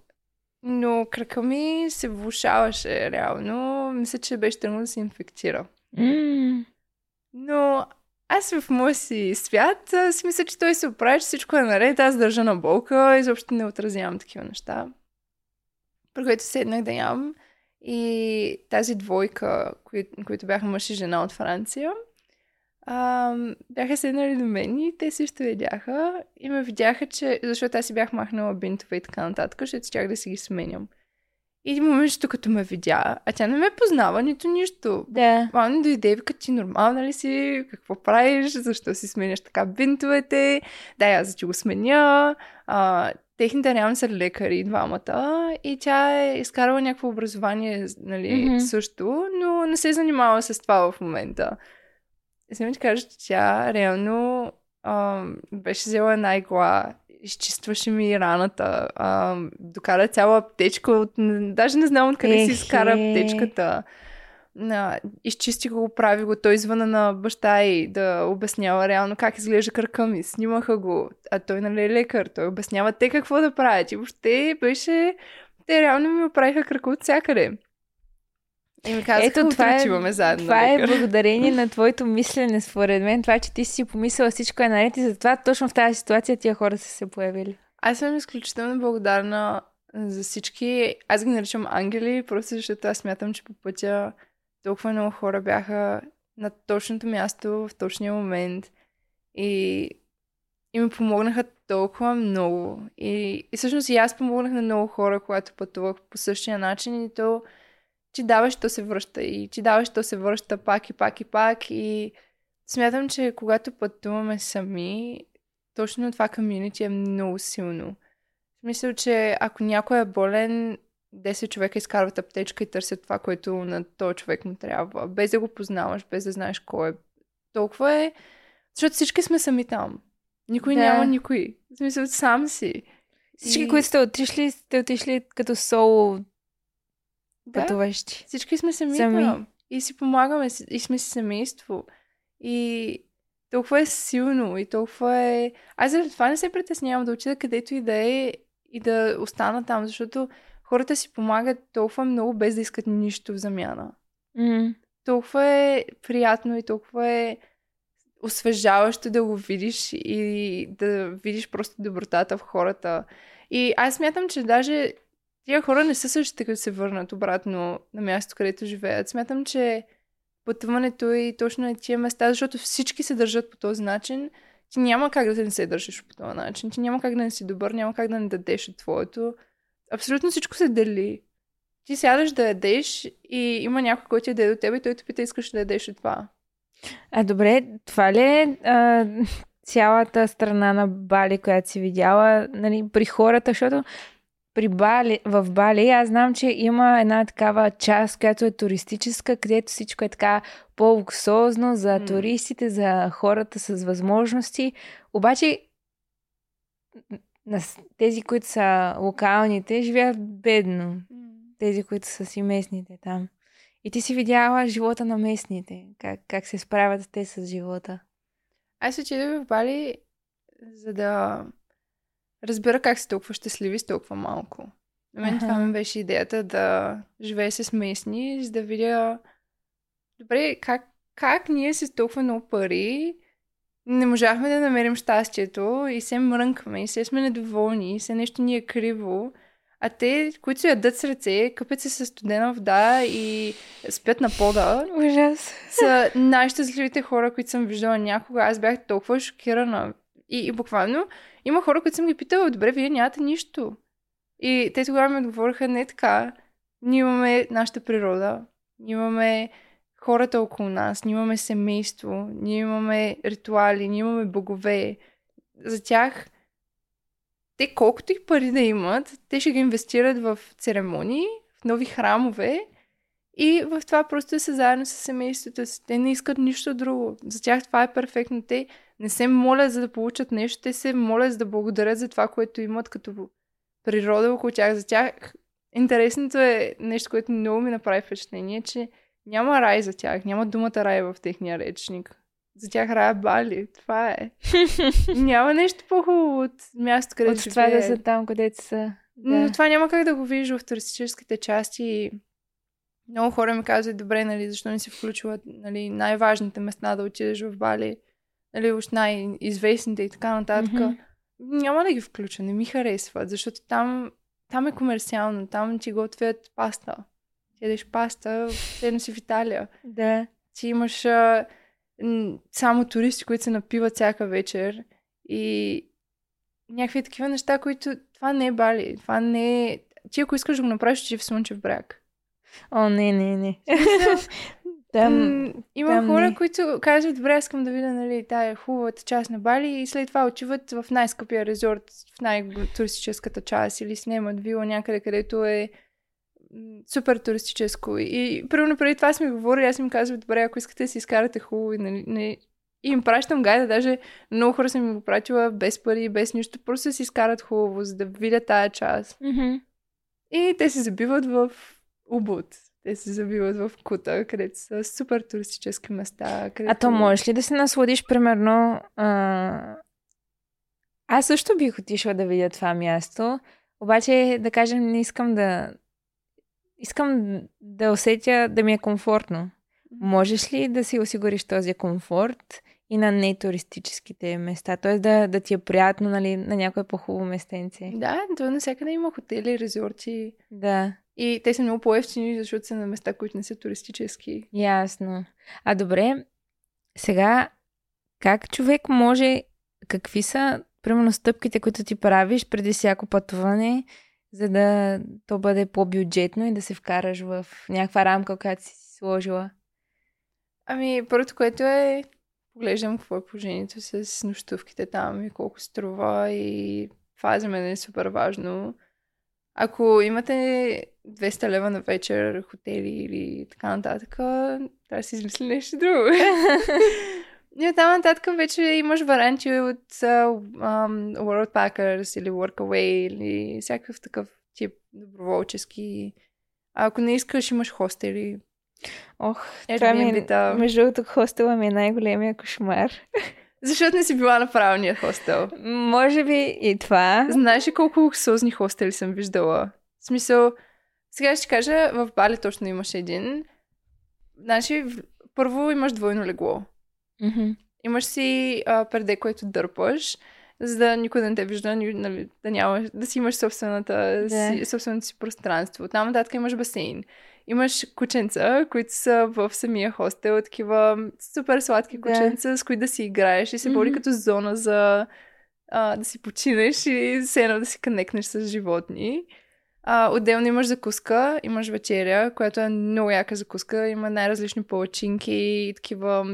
но кръка ми се влушаваше реално. Мисля, че беше тръгнал да се инфектира. М, Но аз в моя си свят си мисля, че той се оправи, че всичко е наред, аз държа на болка, изобщо не отразявам такива неща. При което седнах да ям и тази двойка, кои, които бяха мъж и жена от Франция, а, бяха седнали до мен и те също видяха и ме видяха, че, защото аз си бях махнала бинтове и така нататък, защото щях да си ги сменям. И един момент, като ме видя, а тя не ме познава нито нищо. да. Мама дойде и вика, ти нормална ли си? Какво правиш? Защо си сменяш така бинтовете? Да, аз ти го сменя. А, техните реално са лекари, двамата. И тя е изкарала някакво образование, нали, Мгм. също, но не се е занимава с това в момента. Искам ти кажа, че тя реално а, беше взела една игла, изчистваше ми раната, а, докара цяла аптечка, от... даже не знам откъде си Ехе. изкара аптечката. На, изчисти го, прави го, той звъна на баща и да обяснява реално как изглежда кръка ми. Снимаха го, а той нали е лекар, той обяснява те какво да правят. И въобще беше... Те реално ми оправиха кръка от всякъде. И ми казаха, Ето, това е, отиваме заедно. това е благодарение на твоето мислене, според мен. Това, че ти си помислила всичко е наред и затова точно в тази ситуация тия хора са се появили. Аз съм изключително благодарна за всички. Аз ги наричам ангели, просто защото аз смятам, че по пътя толкова много хора бяха на точното място в точния момент и, и ми помогнаха толкова много. И, и всъщност и аз помогнах на много хора, когато пътувах по същия начин и то ти даваш, то се връща и ти даваш, то се връща пак и пак и пак и смятам, че когато пътуваме сами, точно това комьюнити е много силно. Смисъл, че ако някой е болен, 10 човека изкарват аптечка и търсят това, което на този човек му трябва, без да го познаваш, без да знаеш кой е. Толкова е, защото всички сме сами там. Никой Да. няма никой. В смисъл, сам си. Всички, И- които сте отишли, сте отишли като соло Да, пътуващи. всички сме сами, Сами. там. И си помагаме, и сме си семейство. И толкова е силно и толкова е... Аз за това не се притеснявам да отида където и да е и да остана там, защото хората си помагат толкова много без да искат нищо в замяна. М. Толкова е приятно и толкова е освежаващо да го видиш и да видиш просто добротата в хората. И аз смятам, че даже тия хора не са същите, като се върнат обратно на място, където живеят. Смятам, че пътуването и точно на тия места, защото всички се държат по този начин, ти няма как да не се държиш по този начин. Ти няма как да не си добър, няма как да не дадеш от твоето. Абсолютно всичко се дели. Ти сядаш да ядеш и има някой, който яде до теб и той те пита, искаш да ядеш от това. А добре, това ли е а, цялата страна на Бали, която си видяла нали, при хората, защото при Бали, в Бали аз знам, че има една такава част, която е туристическа, където всичко е така по-луксозно за туристите, за хората с възможности. Обаче на тези, които са локалните, живеят бедно. Тези, които са си местните там. И ти си видяла живота на местните. Как, как се справят те с живота. Аз отидох в Бали, за да разбера как са толкова щастливи с толкова малко. На мен това Аха. ми беше идеята да живея с местни, за да видя добре как, как ние с толкова много пари не можахме да намерим щастието и се мрънкаме и се сме недоволни и се нещо ни е криво. А те, които се ядат с ръце, къпят се със студена вода и спят на пода, Ужас. са най-щастливите хора, които съм виждала някога. Аз бях толкова шокирана. И, и буквално има хора, които съм ги питала, добре, вие нямате нищо. И те тогава ми отговориха, не така. Ние имаме нашата природа, ние имаме хората около нас, ние имаме семейство, ние имаме ритуали, ние имаме богове. За тях, те колкото и пари да имат, те ще ги инвестират в церемонии, в нови храмове и в това просто са заедно с семейството си. Те не искат нищо друго. За тях това е перфектно. Те не се молят за да получат нещо, те се молят за да благодарят за това, което имат като природа около тях. За тях интересното е нещо, което много ми направи впечатление, че няма рай за тях. Няма думата рай в техния речник. За тях рай е Бали. Това е. няма нещо по-хубаво от място, където От това да живеят. са там, където са. Но Да. това няма как да го видиш в туристическите части. Много хора ми казват, добре, нали, защо не си включват нали, най-важните места да отидеш в Бали, нали, уж най-известните и така нататък. Мгм. Няма да ги включа, не ми харесват, защото там, там е комерциално, там ти готвят паста. Ядеш паста, едно си в Италия. Да. Ти имаш а, само туристи, които се напиват всяка вечер и някакви такива неща, които това не е Бали. Това не е... Ти ако искаш да го направиш, ще в Слънчев бряг. О, не, не, не. Там... Има там хора, не. които казват, добре, искам да видя, нали, тая хубавата част на Бали и след това отиват в най-скъпия резорт, в най-туристическата част или снимат вила някъде, където е супер туристическо. И примерно преди това сме говорили, аз им казвам, добре, ако искате да си изкарате хубаво и, нали, не, и им пращам гайда, даже много хора съм им го пратила без пари, без нищо, просто си изкарат хубаво, за да видят тая част. Мгм. И те се забиват в Убуд. Те се забиват в Кута, където са супер туристически места. Където... А то можеш ли да се насладиш, примерно... А... Аз също бих отишла да видя това място, обаче, да кажем, не искам да... Искам да усетя да ми е комфортно. Можеш ли да си осигуриш този комфорт и на нетуристическите места? Т.е. Да, да ти е приятно нали, на някое по-хубаво местенце. Да, то навсякъде има хотели, резорти. Да, И те са много по-ефтини, защото са на места, които не са туристически. ясно. А добре, сега как човек може, какви са, примерно, стъпките, които ти правиш преди всяко пътуване, за да то бъде по-бюджетно и да се вкараш в някаква рамка, която си сложила? Ами, първото, което е, поглеждам какво е положението с нощувките там и колко струва и това за мен е супер важно. Ако имате 200 лева на вечер, хотели или така нататък, трябва да си измисли нещо друго. И оттам нататък вече имаш варианти от uh, um, World Packers или Workaway или всякакъв такъв тип доброволчески. А ако не искаш, имаш хостели. Ох, това ми е, Airbnb-та. между другото, хостела ми е най-големия кошмар. Защото не си била на правилния хостел. Може би и това. Знаеш ли колко луксозни хостели съм виждала? В смисъл, сега ще кажа, в Бали точно имаше един. Значи, първо имаш двойно легло. Мгм. Имаш си а, перде, което дърпаш, за да никой да не те вижда, нали, да, нямаш, да си имаш собствената, Да. си, собственото си пространство. Там нататък имаш басейн. Имаш кученца, които са в самия хостел, такива супер сладки кученца, с които да си играеш и се Мгм. като зона за а, да си починеш и все едно да си конекнеш с животни. А, отделно имаш закуска, имаш вечеря, която е много яка закуска. Има най-различни палачинки и такива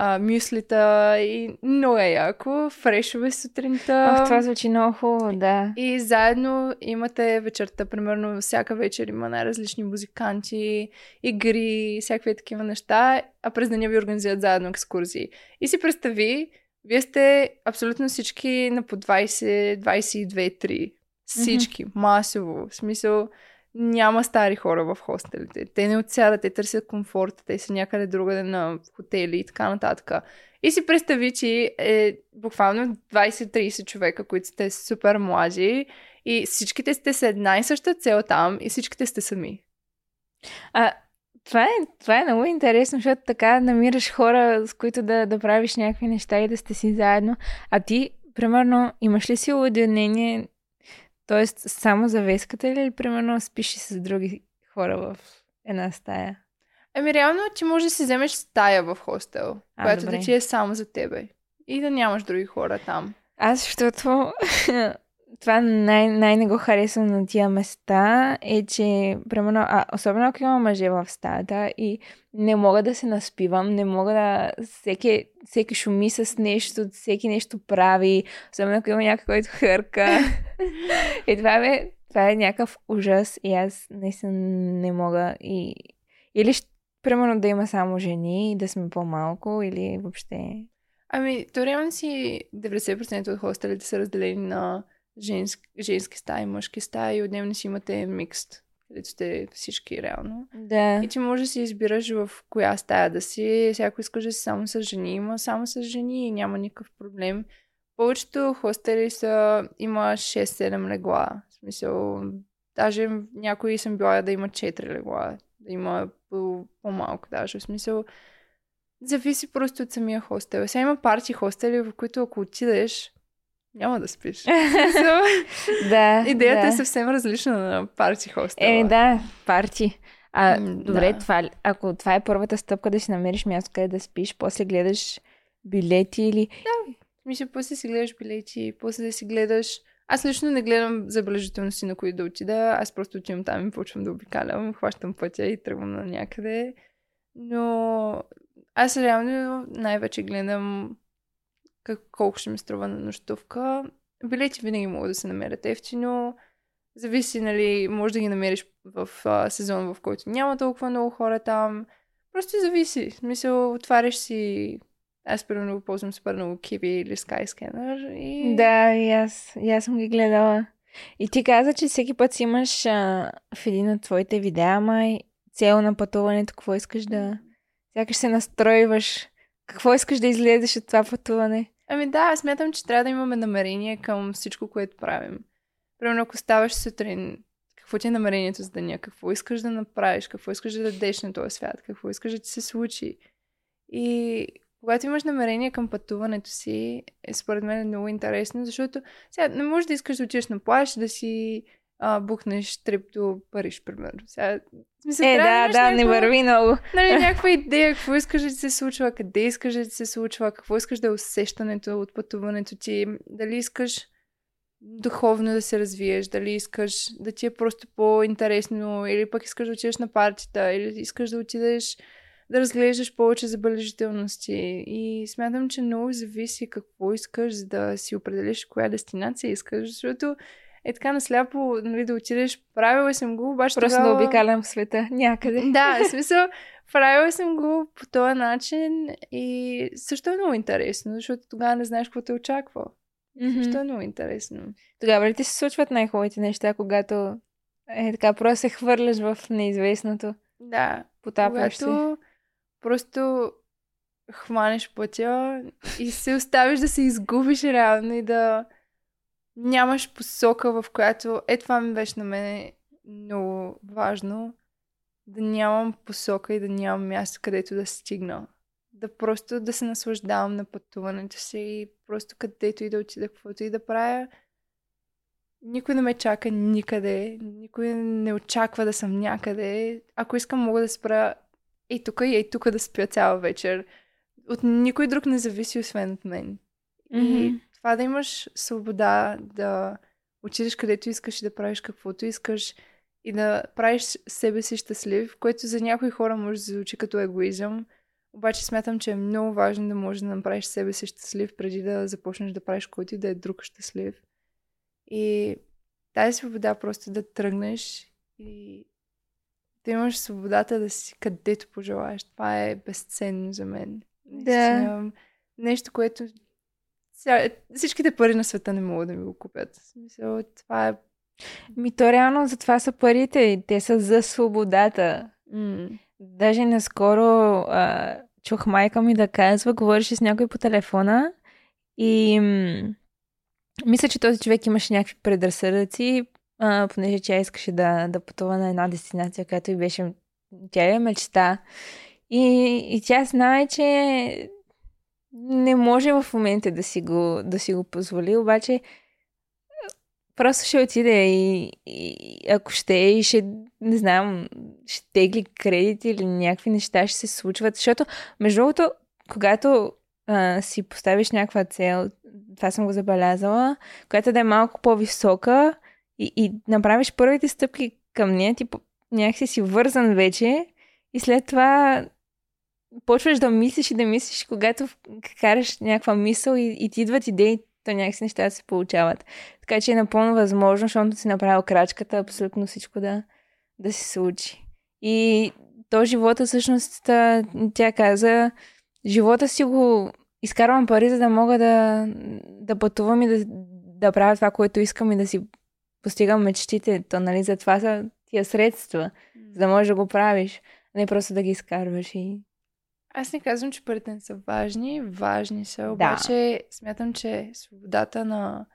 а, мюслита и много е яко. Фрешове сутринта. Ох, това звучи много хубаво, да. И заедно имате вечерта, примерно всяка вечер има най-различни музиканти, игри, всякакви такива неща, а през деня ви организират заедно екскурзии. И си представи, вие сте абсолютно всички на по 20, 22, 3. Всички, масово. В смисъл, няма стари хора в хостелите. Те не отсядат, те търсят комфорт, те са някъде другаде на хотели и така нататък. И си представи, че е буквално 20-30 човека, които сте супер млади и всичките сте с една и съща цел там и всичките сте сами. А, това е, това е много интересно, защото така намираш хора, с които да, да правиш някакви неща и да сте си заедно. А ти, примерно, имаш ли си уединение, т.е. само завеската ли, или примерно спиш и с други хора в една стая? Ами реално ти може да си вземеш стая в хостел, А, която добре. да ти е само за тебе. И да нямаш други хора там. Аз, защото това най- най-не го харесвам на тия места е, че, примерно, а, особено ако има мъже в стаята и не мога да се наспивам, не мога да... Всеки, всеки шуми с нещо, всеки нещо прави, особено ако има някой, който хърка. и това е, това е някакъв ужас и аз наистина не мога и... Или, ще- примерно, да има само жени и да сме по-малко, или въобще... Ами, то реално си 90% от хостелите са разделени на женски, женски стаи, мъжки стаи и отделно си имате микст, където сте всички реално. Да. И ти може да си избираш в коя стая да си. Всяко искаш да си само с жени, има само с жени и няма никакъв проблем. Повечето хостели са, има 6-7 легла. В смисъл, даже някои съм била да има 4 легла. Да има по- по-малко даже. В смисъл, зависи просто от самия хостел. Сега има парти хостели, в които ако отидеш, няма да спиш. Да. Идеята да. е съвсем различна на парти хостела. Е, да, парти. А, М, добре, да. това, ако това е първата стъпка да си намериш място, къде да спиш, после гледаш билети или... Мисля, после си гледаш билети, после да си гледаш... Аз лично не гледам забележителности на кои да отида. Аз просто отивам там и почвам да обикалям, хващам пътя и тръгвам на някъде. Но аз реално най-вече гледам как, колко ще ми струва на нощувка. Билети винаги могат да се намерят ефтино. Зависи, нали, може да ги намериш в а, сезон, в който няма толкова много хора там. Просто зависи. В смисъл, отваряш си аз примерно го ползвам супер много Kiwi или Skyscanner и... Да, и аз, и аз съм ги гледала. И ти каза, че всеки път си имаш а, в един от твоите видеа, май, цел на пътуването, какво искаш да... Сякаш се настройваш. Какво искаш да излезеш от това пътуване? Ами да, аз смятам, че трябва да имаме намерение към всичко, което правим. Примерно, ако ставаш сутрин, какво ти е намерението за деня? Какво искаш да направиш? Какво искаш да дадеш на този свят? Какво искаш да ти се случи? И когато имаш намерение към пътуването си, е според мен много интересно, защото сега не можеш да искаш да отидеш на плаж, да си а, бухнеш трип до Париж, примерно. Сега, смисъл, Е, да, да, не върви много. нали, някаква идея, какво искаш да се случва, къде искаш да се случва, какво искаш да е усещането от пътуването ти, дали искаш духовно да се развиеш, дали искаш да ти е просто по-интересно, или пък искаш да отидеш на партията, или искаш да отидеш да разглеждаш повече забележителности. И смятам, че много зависи какво искаш, за да си определиш коя дестинация искаш, защото е така насляпо нали, да отидеш. Правила съм го, обаче Просто тогава... да обикалям в света някъде. Да, в смисъл, правила съм го по този начин и също е много интересно, защото тогава не знаеш какво те очаква. Мгм. Също е много интересно. Тогава ли ти се случват най-хубавите неща, когато е така, просто се хвърляш в неизвестното, Да, потапяш се? просто хванеш пътя и се оставиш да се изгубиш реално и да нямаш посока, в която... Е, това ми беше на мен много важно. Да нямам посока и да нямам място, където да стигна. Да просто да се наслаждавам на пътуването си и просто където и да отида, каквото и да правя. Никой не ме чака никъде. Никой не очаква да съм някъде. Ако искам, мога да спра ей тук и тук да спя цяла вечер. От никой друг не зависи, освен от мен. Мгм. И това да имаш свобода да отидеш където искаш и да правиш каквото искаш и да правиш себе си щастлив, което за някои хора може да звучи като егоизъм. Обаче смятам, че е много важно да можеш да направиш себе си щастлив преди да започнеш да правиш който и да е друг щастлив. И тази свобода просто да тръгнеш и да имаш свободата да си където пожелаеш. Това е безценно за мен. Наистина, Нещо, което сега, всичките пари на света не могат да ми го купят. В смисъл, това е Ми то реално за това са парите. Те са за свободата. М. Даже наскоро а, чух майка ми да казва, говореше с някой по телефона и м- мисля, че този човек имаше някакви предразсъдъци, а, понеже тя искаше да, да пътува на една дестинация, която и беше тя е мечта. И, и тя знае, че не може в момента да си го, да си го позволи, обаче просто ще отиде и, и ако ще и ще, не знам, ще тегли кредит или някакви неща ще се случват. Защото, между другото, когато а, си поставиш някаква цел, това съм го забелязала, която да е малко по-висока и, и направиш първите стъпки към нея, ти някакси си вързан вече и след това почваш да мислиш и да мислиш, когато караш някаква мисъл и, и ти идват идеи, то някакси нещата се получават. Така че е напълно възможно, защото си направил крачката, абсолютно всичко да, да се случи. И то живота всъщност, тя каза, живота си го изкарвам пари, за да мога да, да пътувам и да, да правя това, което искам и да си постигам мечтите. То, нали, за това са тия средства, за да можеш да го правиш, а не просто да ги изкарваш и... Аз не казвам, че парите не са важни. Важни са, обаче смятам, че свободата на,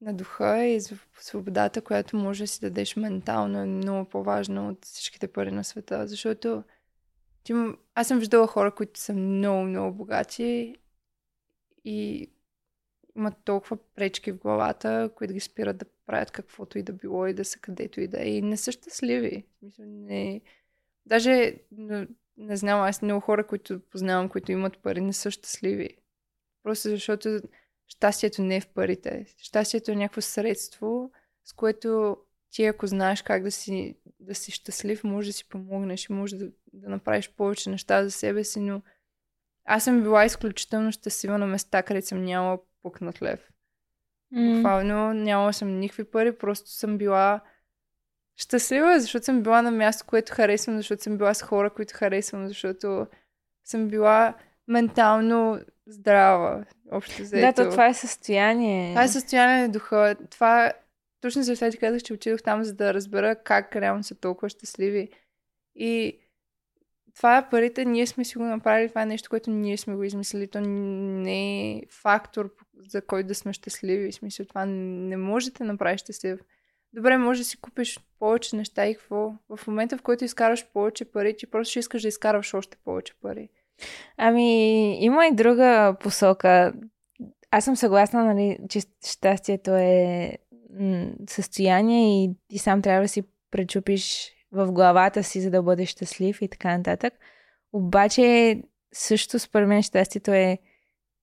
на духа и свободата, която може да си дадеш ментално е много по-важна от всичките пари на света. Защото ти, аз съм виждала хора, които са много, много богати и имат толкова пречки в главата, които ги спират да правят каквото и да било и да са където и да е. И не са щастливи. Не... Даже не, знам, аз много хора, които познавам, които имат пари, не са щастливи. Просто защото щастието не е в парите. Щастието е някакво средство, с което ти, ако знаеш как да си, да си щастлив, може да си помогнеш и може да, да направиш повече неща за себе си, но аз съм била изключително щастлива на места, където съм нямала пукнат лев. Буквално нямала съм никакви пари, просто съм била щастлива, защото съм била на място, което харесвам, защото съм била с хора, които харесвам, защото съм била ментално здрава. Общо Да, заето. то това е състояние. Това е състояние на духа. Това точно за това ти казах, че отидох там, за да разбера как реално са толкова щастливи. И това е парите, ние сме си го направили, това е нещо, което ние сме го измислили. То не е фактор, за който да сме щастливи. В смисъл, това не може да направи щастлив. Добре, може да си купиш повече неща и какво. В момента, в който изкараш повече пари, ти просто ще искаш да изкарваш още повече пари. Ами, има и друга посока. Аз съм съгласна, нали, че щастието е състояние и ти сам трябва да си пречупиш в главата си, за да бъдеш щастлив и така нататък. Обаче, също според мен щастието е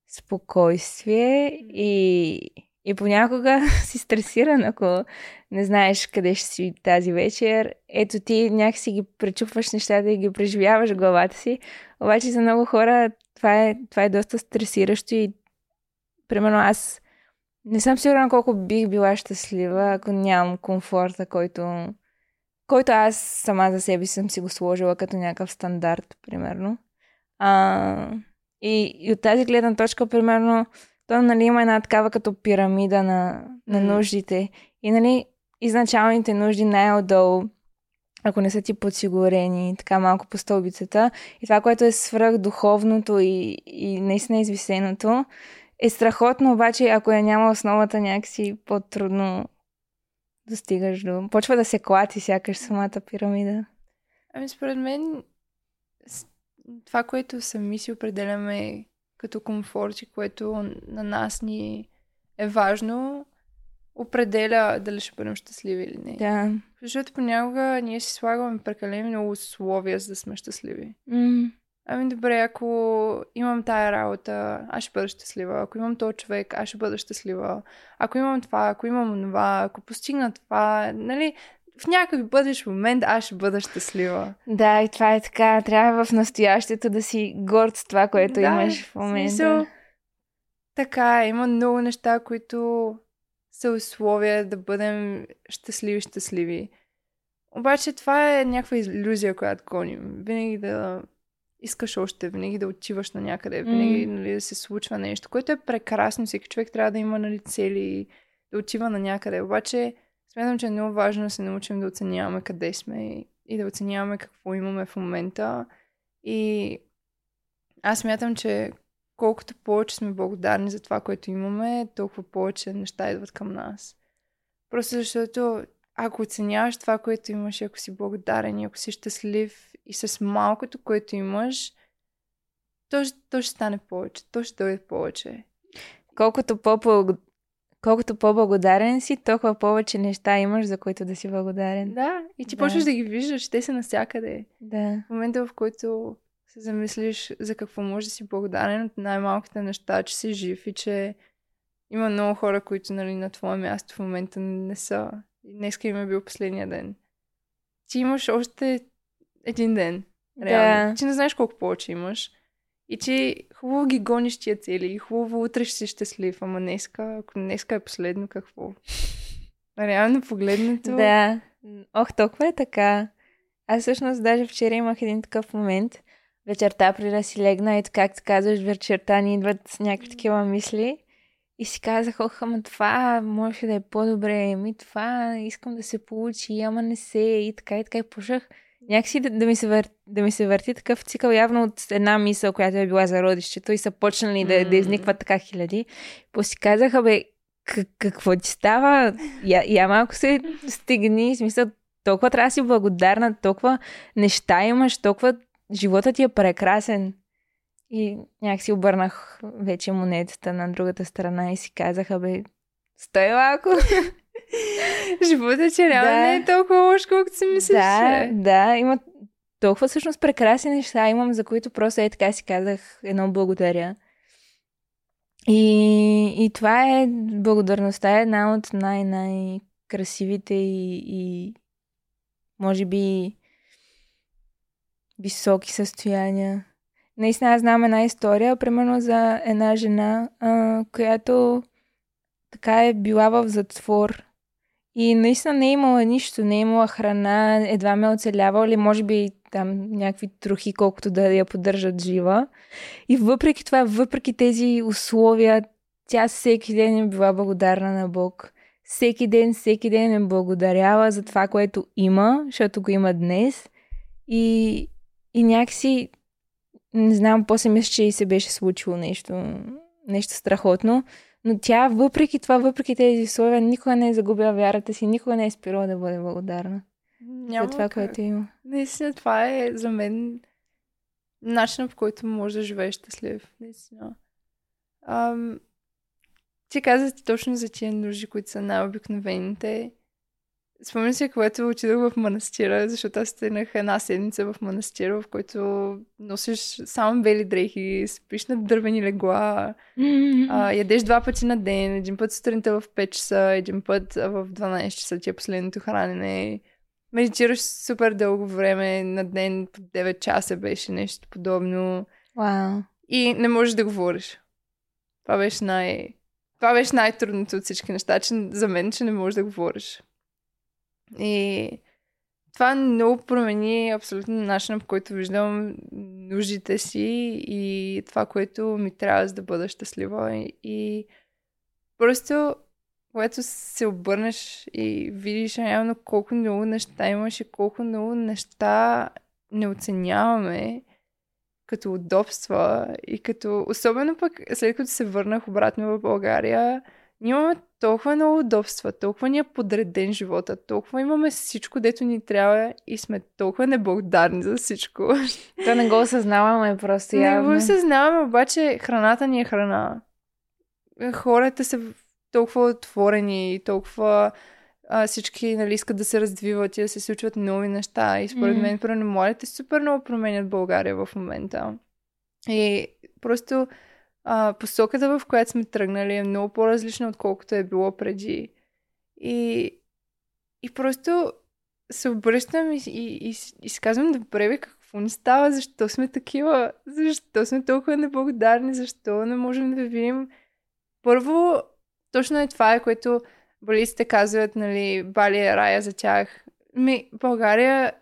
спокойствие и, и понякога си стресиран, ако не знаеш къде ще си тази вечер. Ето ти някакси ги пречупваш нещата и ги преживяваш в главата си. Обаче за много хора това е, това е доста стресиращо и примерно аз не съм сигурна колко бих била щастлива, ако нямам комфорта, който, който аз сама за себе съм си го сложила като някакъв стандарт, примерно. А, и, и от тази гледна точка, примерно, то нали, има една такава като пирамида на, на нуждите. И нали, изначалните нужди най-отдолу, ако не са ти подсигурени, така малко по стълбицата. И това, което е свръх духовното и, и наистина извисеното, е страхотно, обаче ако я няма основата някакси по-трудно достигаш до... Почва да се клати сякаш самата пирамида. Ами според мен това, което сами си определяме като комфорт и което на нас ни е важно, определя дали ще бъдем щастливи или не. Да. Защото понякога ние си слагаме прекалено много условия, за да сме щастливи. М- Ами добре, ако имам тая работа, аз ще бъда щастлива. Ако имам този човек, аз ще бъда щастлива. Ако имам това, ако имам това, ако постигна това, нали, в някакъв бъдещ момент аз ще бъда щастлива. Да, и това е така. Трябва в настоящето да си горд с това, което Да, имаш в момента. смисъл, Така, има много неща, които са условия да бъдем щастливи, щастливи. Обаче това е някаква иллюзия, която гоним. Винаги да искаш още, винаги да отиваш на някъде, винаги М. нали, да се случва нещо, което е прекрасно. Всеки човек трябва да има нали, цели, да отива на някъде. Обаче, смятам, че е много важно да се научим да оценяваме къде сме и, да оценяваме какво имаме в момента. И аз смятам, че колкото повече сме благодарни за това, което имаме, толкова повече неща идват към нас. Просто защото ако оценяваш това, което имаш, ако си благодарен и ако си щастлив и с малкото, което имаш, то, то ще стане повече, то ще дойде повече. Колкото по Колкото по-благодарен си, толкова повече неща имаш, за които да си благодарен. Да, и ти Да. почваш да ги виждаш, те са навсякъде. Да. В момента, в който се замислиш за какво можеш да си благодарен от най-малките неща, че си жив и че има много хора, които нали, на твое място в момента не са. Днеска им е бил последния ден. Ти имаш още един ден. Реално. Да. Ти не знаеш колко повече имаш. И че хубаво ги гониш тия цели. И хубаво утре ще си щастлив. Ама днеска, ако днеска е последно, какво? Реално погледнато. Да. Ох, толкова е така. Аз всъщност даже вчера имах един такъв момент. Вечерта преди да си легна, ето както казваш, вечерта ни идват някакви такива мисли. И си казах, ох, ама това може да е по-добре, ми това искам да се получи, ама не се, и така, и така, и почнах някакси да, да, ми се вър... да ми се върти такъв цикъл явно от една мисъл, която е била за родището и са почнали да, да М. изникват така хиляди. После казаха, бе, к- какво ти става? Я, я малко се стигни, в смисъл, толкова трябва да си благодарна, толкова неща имаш, толкова животът ти е прекрасен. И някакси обърнах вече монетата на другата страна и си казаха, бе, стой малко. Живота ти реално Да. не е толкова лош, колкото си мислиш. да, да, има толкова всъщност прекрасни неща имам, за които просто е така си казах едно благодаря. И, и това е, благодарността е една от най-най-красивите и, и може би високи състояния. Наистина аз знам една история, примерно за една жена, а, която така е била в затвор и наистина не е имала нищо, не е имала храна, едва ме е оцелявала или може би там някакви трохи, колкото да я поддържат жива. И въпреки това, въпреки тези условия, тя всеки ден е била благодарна на Бог. Всеки ден, всеки ден е благодарява за това, което има, защото го има днес. И, и някакси, не знам, после мисля, че и се беше случило нещо, нещо страхотно. Но тя, въпреки това, въпреки тези условия, никога не е загубила вярата си, никога не е спирала да бъде благодарна Няма за това, как. което има. Наистина, това е за мен начинът, по който можеш да живееш щастлив. Наистина. Ам, ти каза точно за тия нужди, които са най-обикновените. Спомням си, когато отидох в манастира, защото аз стигнах една седмица в манастира, в който носиш само бели дрехи, спиш на дървени легла, а, ядеш два пъти на ден, един път сутринта в 5 часа, един път в 12 часа ти е последното хранене. Медитираш супер дълго време, на ден по 9 часа беше нещо подобно. Вау. И не можеш да говориш. Това беше най... Това беше най-трудното от всички неща, че за мен, че не можеш да говориш. И това много промени абсолютно начина, по който виждам нуждите си и това, което ми трябва за да бъда щастлива. И, просто, когато се обърнеш и видиш реално колко много неща имаш и колко много неща не оценяваме като удобства и като... Особено пък след като се върнах обратно в България, ние имаме толкова много удобства, толкова ни е подреден живота, толкова имаме всичко, дето ни трябва и сме толкова неблагодарни за всичко. То не го осъзнаваме просто Не явно. го съзнаваме, обаче храната ни е храна. Хората са толкова отворени, толкова а, всички нали, искат да се развиват и да се случват нови неща. И според мен, примерно, младите супер много променят България в момента. И просто а, посоката, в която сме тръгнали, е много по-различна, отколкото е било преди. И, и просто се обръщам и, и, и, и си казвам, добре, бе, какво ни става? Защо сме такива? Защо сме толкова неблагодарни? Защо не можем да видим? Първо, точно е това, е, което балистите казват, нали, Бали е рая за тях. Ми, България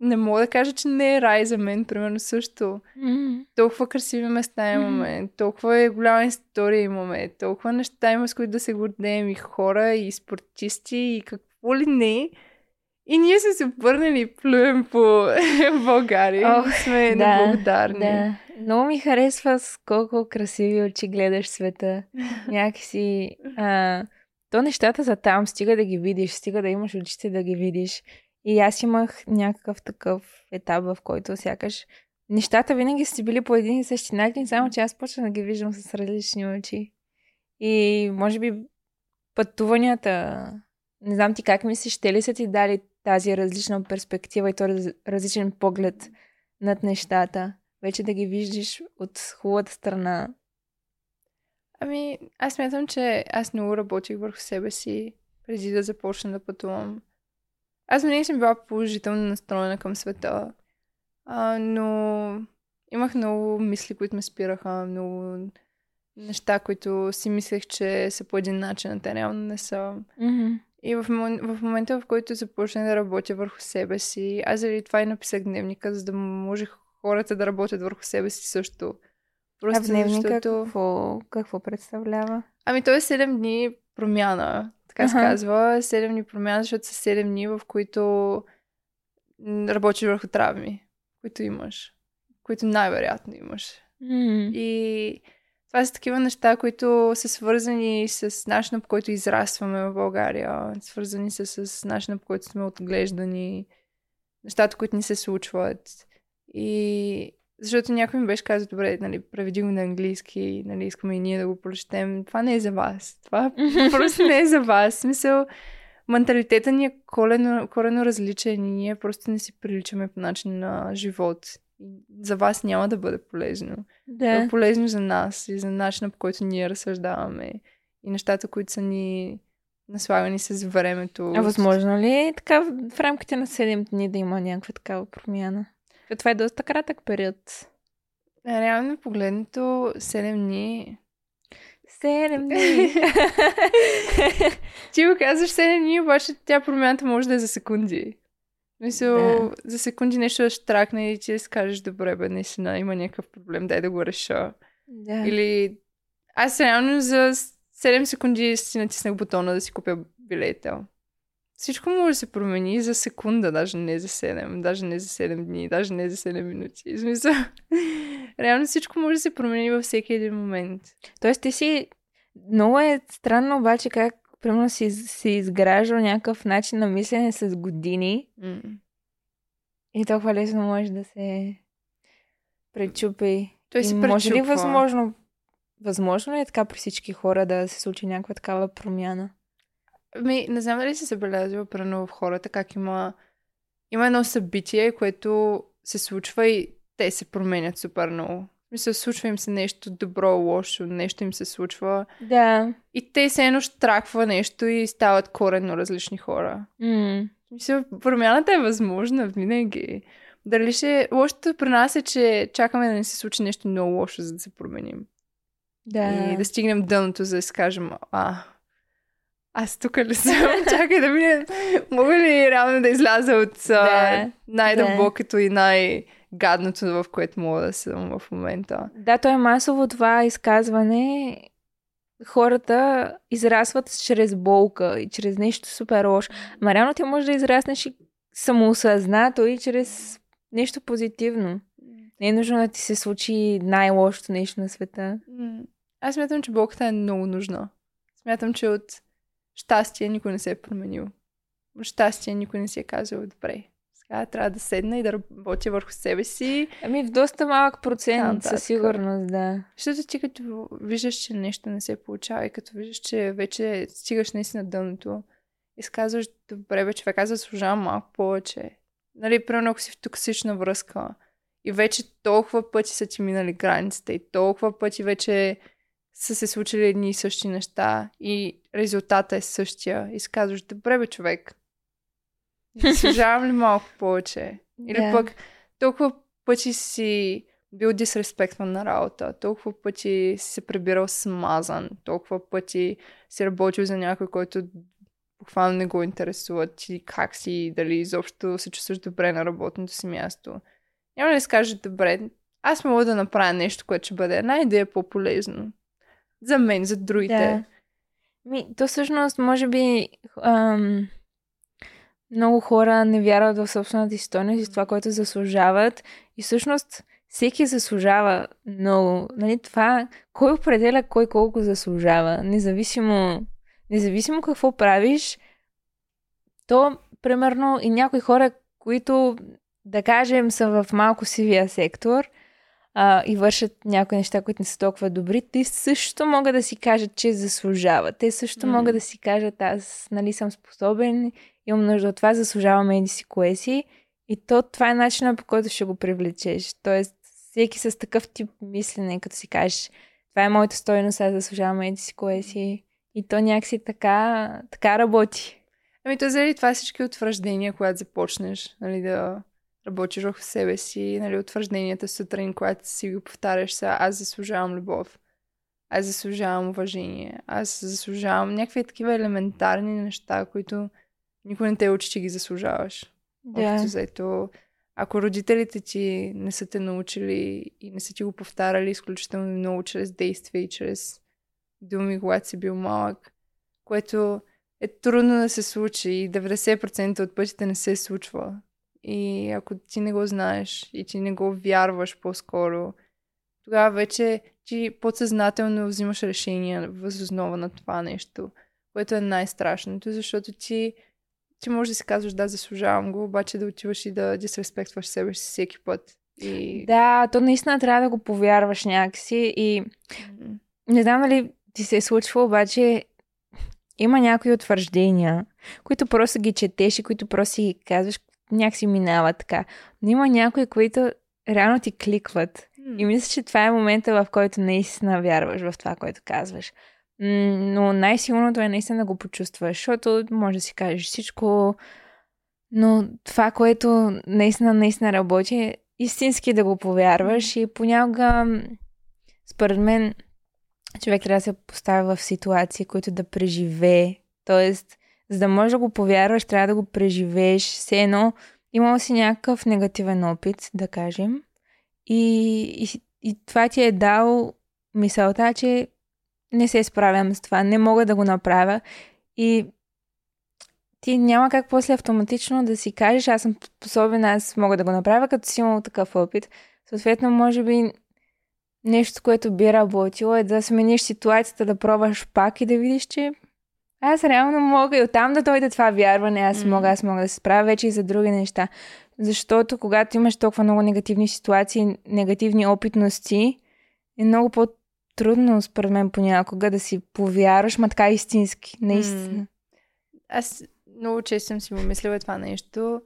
не мога да кажа, че не е рай за мен, примерно също. М. Толкова красиви места имаме, толкова е голяма история имаме, толкова неща има с които да се гордеем и хора, и спортисти, и какво ли не. И ние сме се върнали и плюем по България. Ох, сме да, неблагодарни. Да. Много ми харесва с колко красиви очи гледаш света. Някакси... А, то нещата са там, стига да ги видиш, стига да имаш очите да ги видиш. И аз имах някакъв такъв етап, в който сякаш нещата винаги са били по един и същи начин, само че аз почна да ги виждам с различни очи. И може би пътуванията, не знам ти как мислиш, ще ли са ти дали тази различна перспектива и този раз- различен поглед над нещата? Вече да ги виждаш от хубавата страна. Ами, аз смятам, че аз много работих върху себе си преди да започна да пътувам. Аз винаги съм била положително настроена към света, а, но имах много мисли, които ме спираха, много неща, които си мислех, че са по един начин, а те реално не са. Mm-hmm. И в, в момента, в който започнах да работя върху себе си, аз заради това и написах дневника, за да може хората да работят върху себе си също. А в дневника защото... какво, какво представлява? Ами той е 7 дни промяна, така се Аха. казва. 7 дни промяна, защото са 7 дни, в които работиш върху травми, които имаш, които най-вероятно имаш. Mm-hmm. И това са такива неща, които са свързани с начина по който израстваме в България, свързани са с начина по който сме отглеждани, нещата, които ни се случват. И защото някой ми беше казал, добре, нали, преведи го на английски, нали, искаме и ние да го прочетем. Това не е за вас. Това просто не е за вас. В смисъл, менталитета ни е корено, корено различен и ние просто не си приличаме по начин на живот. За вас няма да бъде полезно. Да. е полезно за нас и за начина по който ние разсъждаваме и нещата, които са ни наслагани с времето. А възможно ли е така в рамките на 7 дни да има някаква такава промяна? Е, Това е доста кратък период. Реално погледнато, 7 дни. 7 дни. Ти го казваш 7 дни, обаче тя промяната може да е за секунди. Мисъл, Да. за секунди нещо да штракне и ти да си кажеш, добре, бе, наистина има някакъв проблем, дай да го реша. да. Или аз реално за 7 секунди си натиснах бутона да си купя билета. Всичко може да се промени за секунда, даже не за 7, даже не за 7 дни, даже не за 7 минути. В смисъл, реално всичко може да се промени във всеки един момент. Тоест ти си... Много е странно обаче как примерно си, си изграждал някакъв начин на мислене с години М. и толкова лесно може да се пречупи. Той си може ли пречупва. възможно, възможно ли е така при всички хора да се случи някаква такава промяна? Ами, не знам дали си забелязала прено в хората как има, има едно събитие, което се случва и те се променят супер много. Мисля, случва им се нещо добро, лошо, нещо им се случва. Да. И те се едно штраква нещо и стават коренно различни хора. М. Мисля, промяната е възможна винаги. Дали ще... Лошото при нас е, че чакаме да не се случи нещо много лошо, за да се променим. Да. И да стигнем дъното, за да си кажем, а, аз тук ли съм? Чакай да видя, мога ли реално да изляза от Да, да, най-дълбокото и най-гадното, в което мога да съм в момента. Да, то е масово това изказване. Хората израстват чрез болка и чрез нещо супер лошо. Ма реално ти можеш да израснеш и самоосъзнато и чрез нещо позитивно. Не е нужно да ти се случи най-лошото нещо на света. Аз смятам, че болката е много нужна. Смятам, че от щастие никой не се е променил. Щастие никой не си е казал, добре, сега трябва да седна и да работя върху себе си. Ами в доста малък процент, със сигурност, да. Защото ти като виждаш, че нещо не се получава и като виждаш, че вече стигаш наистина дъното и си казваш, добре бе, човек, аз заслужавам малко повече. Нали, примерно ако си в токсична връзка и вече толкова пъти са ти минали границите и толкова пъти вече са се случили едни и същи неща и резултата е същия и си казваш, добре бе, човек, заслужавам ли малко повече? Или Да. пък толкова пъти си бил дисреспектван на работа, толкова пъти си се прибирал смазан, толкова пъти си работил за някой, който буквално не го интересуват ти как си, дали изобщо се чувстваш добре на работното си място. Няма да си кажеш, добре, аз мога да направя нещо, което ще бъде една идея по-полезно. За мен, за другите. Да. Ми, то всъщност, може би, ам, много хора не вярват в собствената си стойност и в това, което заслужават. И всъщност, всеки заслужава много. Нали, това, кой определя кой колко заслужава, независимо, независимо какво правиш, то, примерно, и някои хора, които, да кажем, са в малко сивия сектор а, и вършат някои неща, които не са толкова добри, те също могат да си кажат, че заслужават. Те също М. могат да си кажат, аз нали съм способен, имам нужда от това, заслужавам еди си кое си. И то това е начинът по който ще го привлечеш. Тоест, всеки с такъв тип мислене, като си кажеш, това е моята стойност, аз заслужавам еди си кое си. И то някакси така, така работи. Ами то заради това всички утвърждения, когато започнеш нали, да работиш в себе си, нали, утвържденията сутрин, когато си го повтаряш са аз заслужавам любов, аз заслужавам уважение, аз заслужавам някакви такива елементарни неща, които никой не те учи, че ги заслужаваш. Общо взето, ако родителите ти не са те научили и не са ти го повтаряли изключително много чрез действия и чрез думи, когато си бил малък, което е трудно да се случи и 90% от пътите не се случва. И ако ти не го знаеш и ти не го вярваш по-скоро, тогава вече ти подсъзнателно взимаш решения въз основа на това нещо, което е най-страшното, защото ти, ти можеш да си казваш да, заслужавам го, обаче да отиваш и да дисреспектваш себе си всеки път. И... Да, то наистина трябва да го повярваш някакси и М. не знам дали ти се е случвало, обаче има някои утвърждения, които просто ги четеш и които просто си ги казваш, някакси минава така. Но има някои, които реално ти кликват. И мисля, че това е момента, в който наистина вярваш в това, което казваш. Но най-сигурното е наистина да го почувстваш, защото може да си кажеш всичко, но това, което наистина, наистина работи, е истински да го повярваш и понякога, според мен, човек трябва да се поставя в ситуации, които да преживее. Тоест, за да можеш да го повярваш, трябва да го преживееш. Все едно, имал си някакъв негативен опит, да кажем, и, и, и това ти е дал мисълта, че не се справям с това, не мога да го направя. И ти няма как после автоматично да си кажеш, аз съм способен, аз мога да го направя, като си имал такъв опит. Съответно, може би нещо, което би работило е да смениш ситуацията, да пробваш пак и да видиш, че аз реално мога и оттам да дойде това вярване, аз М. мога, аз мога да се справя вече и за други неща. Защото когато имаш толкова много негативни ситуации, негативни опитности, е много по-трудно, според мен, понякога да си повярваш, ма така истински, наистина. Аз много често съм си помислила това нещо,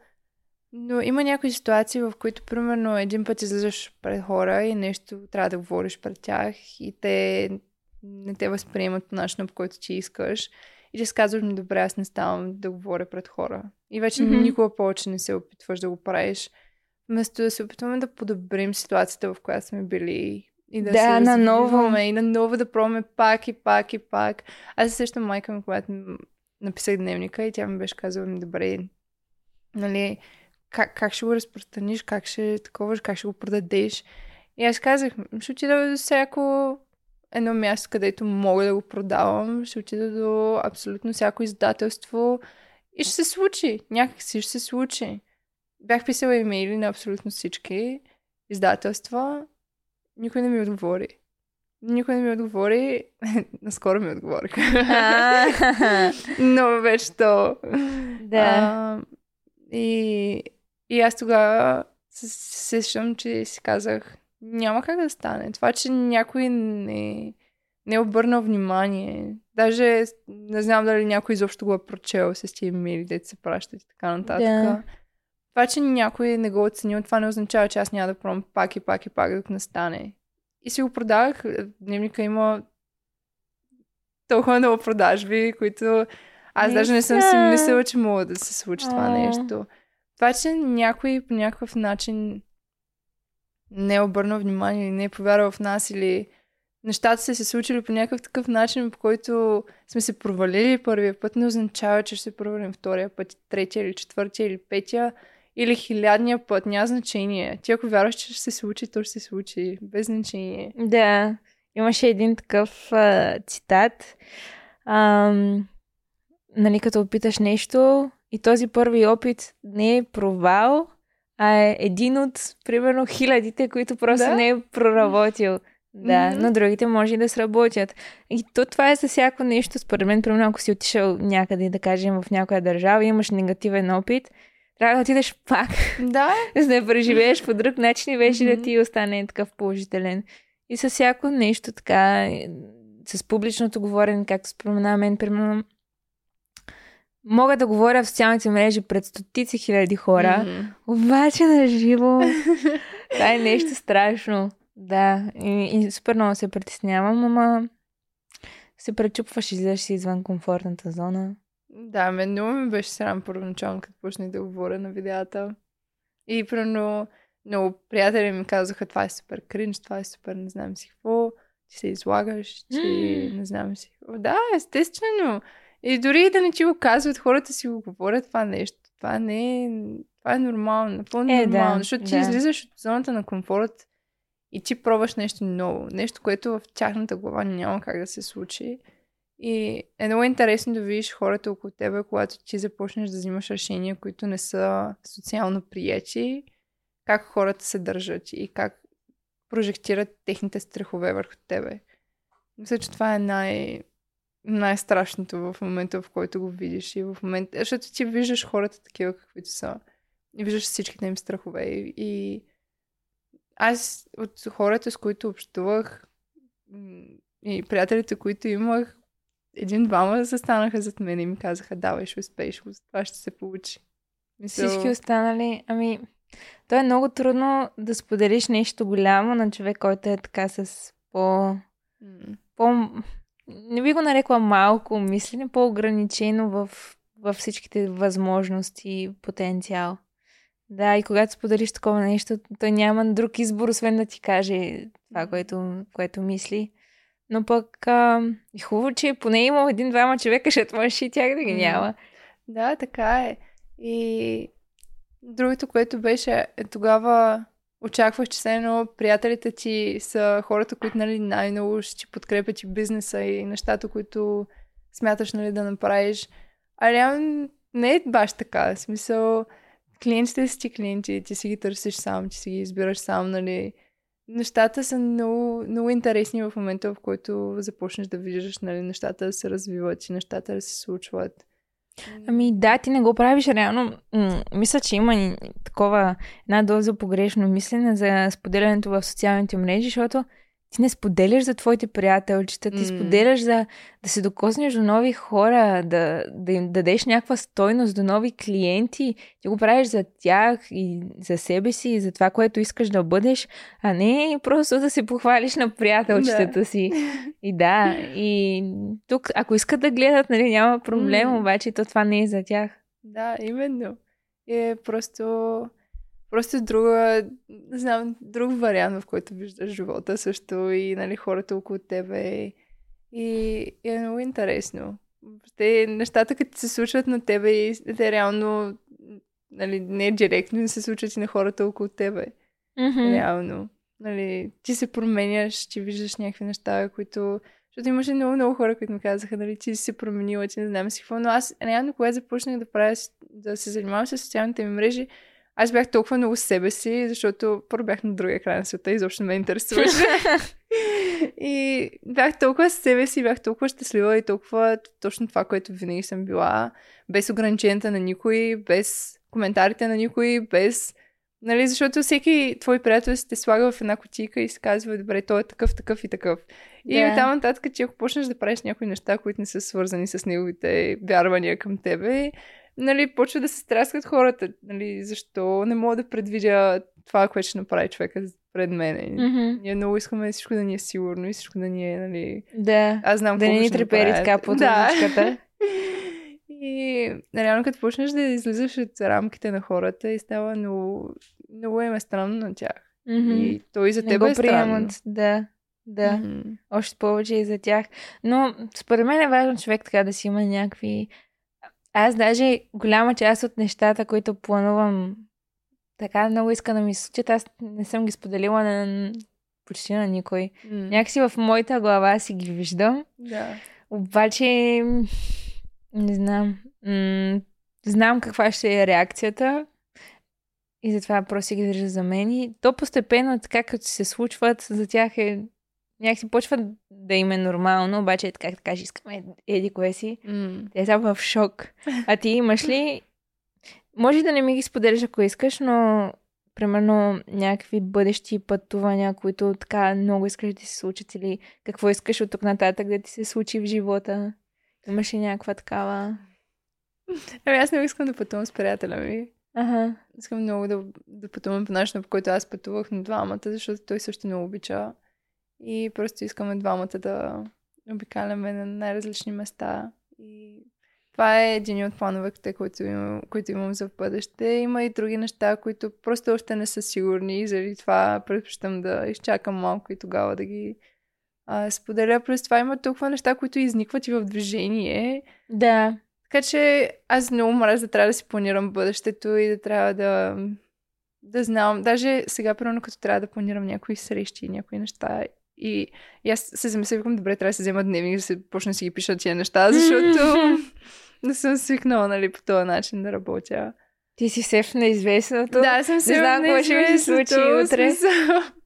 но има някои ситуации, в които, примерно, един път излизаш пред хора и нещо трябва да говориш пред тях и те не те възприемат по начина, по който ти искаш. И ти си казваш, «Ми, добре, аз не ставам да говоря пред хора. И вече Мгм. никога повече не се опитваш да го правиш. Вместо да се опитваме да подобрим ситуацията, в която сме били и да, Да, се наново. развиваме и наново да пробваме пак и пак и пак. Аз се сещам майка ми, когато написах дневника и тя ми беше казала, добре, нали, как, как ще го разпространиш, как ще таковаш, как ще го продадеш. И аз казах, ще отида до всяко едно място, където мога да го продавам, ще отида до абсолютно всяко издателство и ще се случи. Някак си ще се случи. Бях писала имейли на абсолютно всички издателства. Никой не ми отговори. Никой не ми отговори. Наскоро ми отговориха. Но вече то. Да. А, и, и аз тогава се сещам, че си казах, няма как да стане. Това, че някой не, не е обърнал внимание. Даже не знам дали някой изобщо го е прочел с тези имейли, дето се пращат и така нататък. Да. Това, че някой не го оценил, това не означава, че аз няма да пробвам пак и пак и пак, докато не стане. И си го продавах. В Дневника има толкова много продажби, които аз даже не съм си мислила, че мога да се случи това нещо. Това, че някой по някакъв начин не е обърнал внимание или не е повярвал в нас или нещата са се случили по някакъв такъв начин, по който сме се провалили първия път, не означава, че ще се провалим втория път, третия или четвъртия или петия или хилядния път. Няма значение. Ти ако вярваш, че ще се случи, то ще се случи. Без значение. Да, имаше един такъв а, цитат. Ам, нали, като опиташ нещо и този първи опит не е провал, а е един от, примерно, хилядите, които просто Да. не е проработил. Да, Мгм. но другите може и да сработят. И то това е за всяко нещо. Според мен, примерно, ако си отишъл някъде, да кажем, в някоя държава имаш негативен опит, трябва да отидеш пак, Да, за да преживееш по друг начин и вече да Мгм. ти остане такъв положителен. И със всяко нещо така, с публичното говорене, както спомена мен, примерно, мога да говоря в социалните мрежи пред стотици хиляди хора, Мгм. обаче на живо това е нещо страшно. Да, и, и супер много се притеснявам, ама се пречупваш и излезеш си извън комфортната зона. Да, мен много ми беше срам първоначално, като почнах да говоря на видеята. И примерно много приятели ми казаха, това е супер кринж, това е супер не знам си какво, ти се излагаш, че не знам си какво. Да, естествено. И дори да не ти го казват, хората си го говорят това нещо. Това не е... Това е нормално, напълно Е, да, нормално, защото ти да. излизаш от зоната на комфорт и ти пробваш нещо ново. Нещо, което в тяхната глава няма как да се случи. И е много интересно да видиш хората около тебе, когато ти започнеш да взимаш решения, които не са социално прияти, как хората се държат и как прожектират техните страхове върху тебе. Мисля, че това е най- най-страшното в момента, в който го видиш. И в момента, защото ти виждаш хората такива, каквито са. И виждаш всичките им страхове. И, и аз от хората, с които общувах и приятелите, които имах, един-двама застанаха зад мен и ми казаха, давай, ще успееш, това ще се получи. Мисъл, Всички останали, ами, то е много трудно да споделиш нещо голямо на човек, който е така с по... м, по не би го нарекла малко мислене, по-ограничено в, в всичките възможности и потенциал. Да, и когато споделиш такова нещо, той няма друг избор, освен да ти каже това, което, което мисли. Но пък а, е хубаво, че поне има един-двама човека, защото можеш и тях да ги няма. Да, така е. И другото, което беше, е тогава очаквах, че все едно приятелите ти са хората, които нали, най-много ще ти подкрепят и бизнеса и нещата, които смяташ нали, да направиш. А реално не е баш така. В смисъл, клиентите си ти клиенти, ти си ги търсиш сам, ти си ги избираш сам, нали. Нещата са много, много интересни в момента, в който започнеш да виждаш нали, нещата да се развиват и нещата да се случват. Ами да, ти не го правиш реално. М- мисля, че има такова една доза погрешно мислене за споделянето в социалните мрежи, защото ти не споделяш за твоите приятелчета, ти М. споделяш за да се докоснеш до нови хора, да, да им дадеш някаква стойност до нови клиенти. Ти го правиш за тях и за себе си и за това, което искаш да бъдеш, а не просто да се похвалиш на приятелчетата Да. си. И да, и тук, ако искат да гледат, нали, няма проблем, М. обаче то това не е за тях. Да, именно. Е просто, просто друга, не знам, друг вариант, в който виждаш живота също и нали, хората около тебе. И, и е много интересно. Те, нещата, като се случват на тебе и те реално нали, не директно не се случват и на хората около тебе. Mm-hmm. Реално. Нали, ти се променяш, ти виждаш някакви неща, които... Защото имаше много, много хора, които ми казаха, нали, ти си се променила, ти не знам си какво. Но аз реално, когато започнах да правя, да се занимавам с социалните ми мрежи, аз бях толкова много себе си, защото първо бях на другия край на света и изобщо не ме интересуваше. и бях толкова себе си, бях толкова щастлива и толкова точно това, което винаги съм била, без ограниченията на никой, без коментарите на никой, без Нали, защото всеки твой приятел се те слага в една котика и се казва, добре, той е такъв, такъв и такъв. И Да. да. там нататък, че ако почнеш да правиш някои неща, които не са свързани с неговите вярвания към тебе, нали, почва да се стряскат хората. Нали, защо не мога да предвидя това, което ще направи човека пред мен. Mm-hmm. Ние много искаме всичко да ни е сигурно и всичко да ни е, нали... Да. Аз знам Да не ни трепери така под да. И реално като почнеш да излизаш от рамките на хората и става много, много им е странно на тях. Mm-hmm. И то и за теб е странно. приемат, да. Да, Мгм. още повече и за тях. Но според мен е важно човек така да си има някакви... Аз даже голяма част от нещата, които планувам така много иска да ми случат, аз не съм ги споделила на почти на никой. М. Някакси в моята глава си ги виждам. Да. Обаче, не знам. М- знам каква ще е реакцията. И затова просто си ги държа за мен. И то постепенно, така като се случват, за тях е някакси почва да им е нормално, обаче е така, да кажеш, искаме еди кое си. М. Те са в шок. А ти имаш ли... Може да не ми ги споделяш, ако искаш, но примерно някакви бъдещи пътувания, които така много искаш да ти се случат или какво искаш от тук нататък да ти се случи в живота? Имаш ли някаква такава? Ами аз не искам да пътувам с приятеля ми. Ага. Искам много да, да пътувам по начина, по който аз пътувах на двамата, защото той също не обича. И просто искаме двамата да обикаляме на най-различни места. И това е един от плановете, които имам, които имам за бъдеще. Има и други неща, които просто още не са сигурни. И заради това предпочитам да изчакам малко и тогава да ги а, споделя. Плюс това има толкова неща, които изникват и в движение. Да. Така че аз много мразя да трябва да си планирам бъдещето и да трябва да, да знам. Даже сега, примерно, като трябва да планирам някои срещи, някои неща. И, и аз се замисля, викам, добре, трябва да се взема дневник, да се почна да си ги пиша тия неща, защото не съм свикнала, нали, по този начин да работя. Ти си все в неизвестното. Да, съм се знам какво ще ми се случи утре.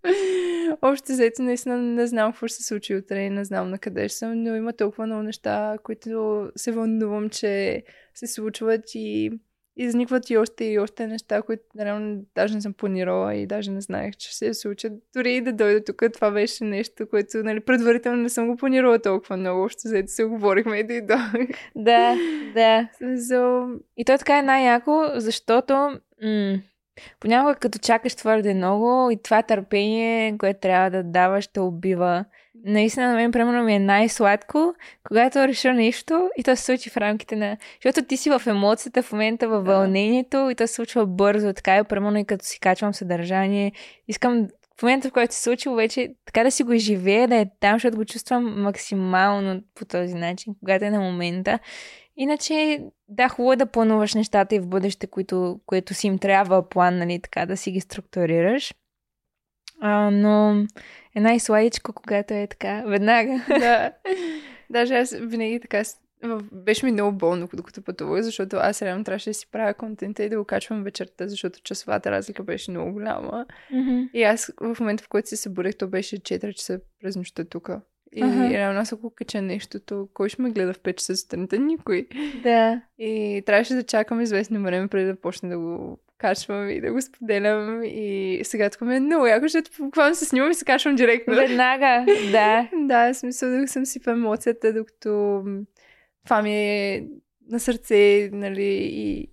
Общо взето, наистина не знам какво ще се случи утре и не знам на къде ще съм, но има толкова много неща, които се вълнувам, че се случват и изникват и още и още неща, които реално даже не съм планирала и даже не знаех, че ще се случат. Дори и да дойда тук, това беше нещо, което нали, предварително не съм го планирала толкова много. Общо взето се говорихме и дойдох. Да, да. Смисъл, И то така е най-яко, защото м- понякога като чакаш твърде много и това търпение, което трябва да даваш, те убива. Наистина, на мен, примерно, ми е най-сладко, когато реша нещо и то се случи в рамките на... Защото ти си в емоцията, в момента, във вълнението и то се случва бързо. Така е, примерно, и като си качвам съдържание. Искам в момента, в който се случило, вече така да си го изживея, да е там, защото го чувствам максимално по този начин, когато е на момента. Иначе, да, хубаво е да плануваш нещата и в бъдеще, които, което си им трябва план, нали, така да си ги структурираш. А, но е най-сладичко, когато е така, веднага. да. Даже аз винаги така беше ми много болно, докато пътувах, защото аз реално трябваше да си правя контента и да го качвам вечерта, защото часовата разлика беше много голяма. И аз в момента, в който се събудех, то беше 4 часа през нощта тук. И Аха. реално аз ако кача нещо, то кой ще ме гледа в 5 часа сутринта? Никой. да. И трябваше да чакам известно време преди да почне да го качвам и да го споделям. И сега тук ми е много яко, защото буквално се снимам и се качвам директно. Веднага, да. Да, в смисъл да съм си в емоцията, докато това ми е на сърце, нали, и,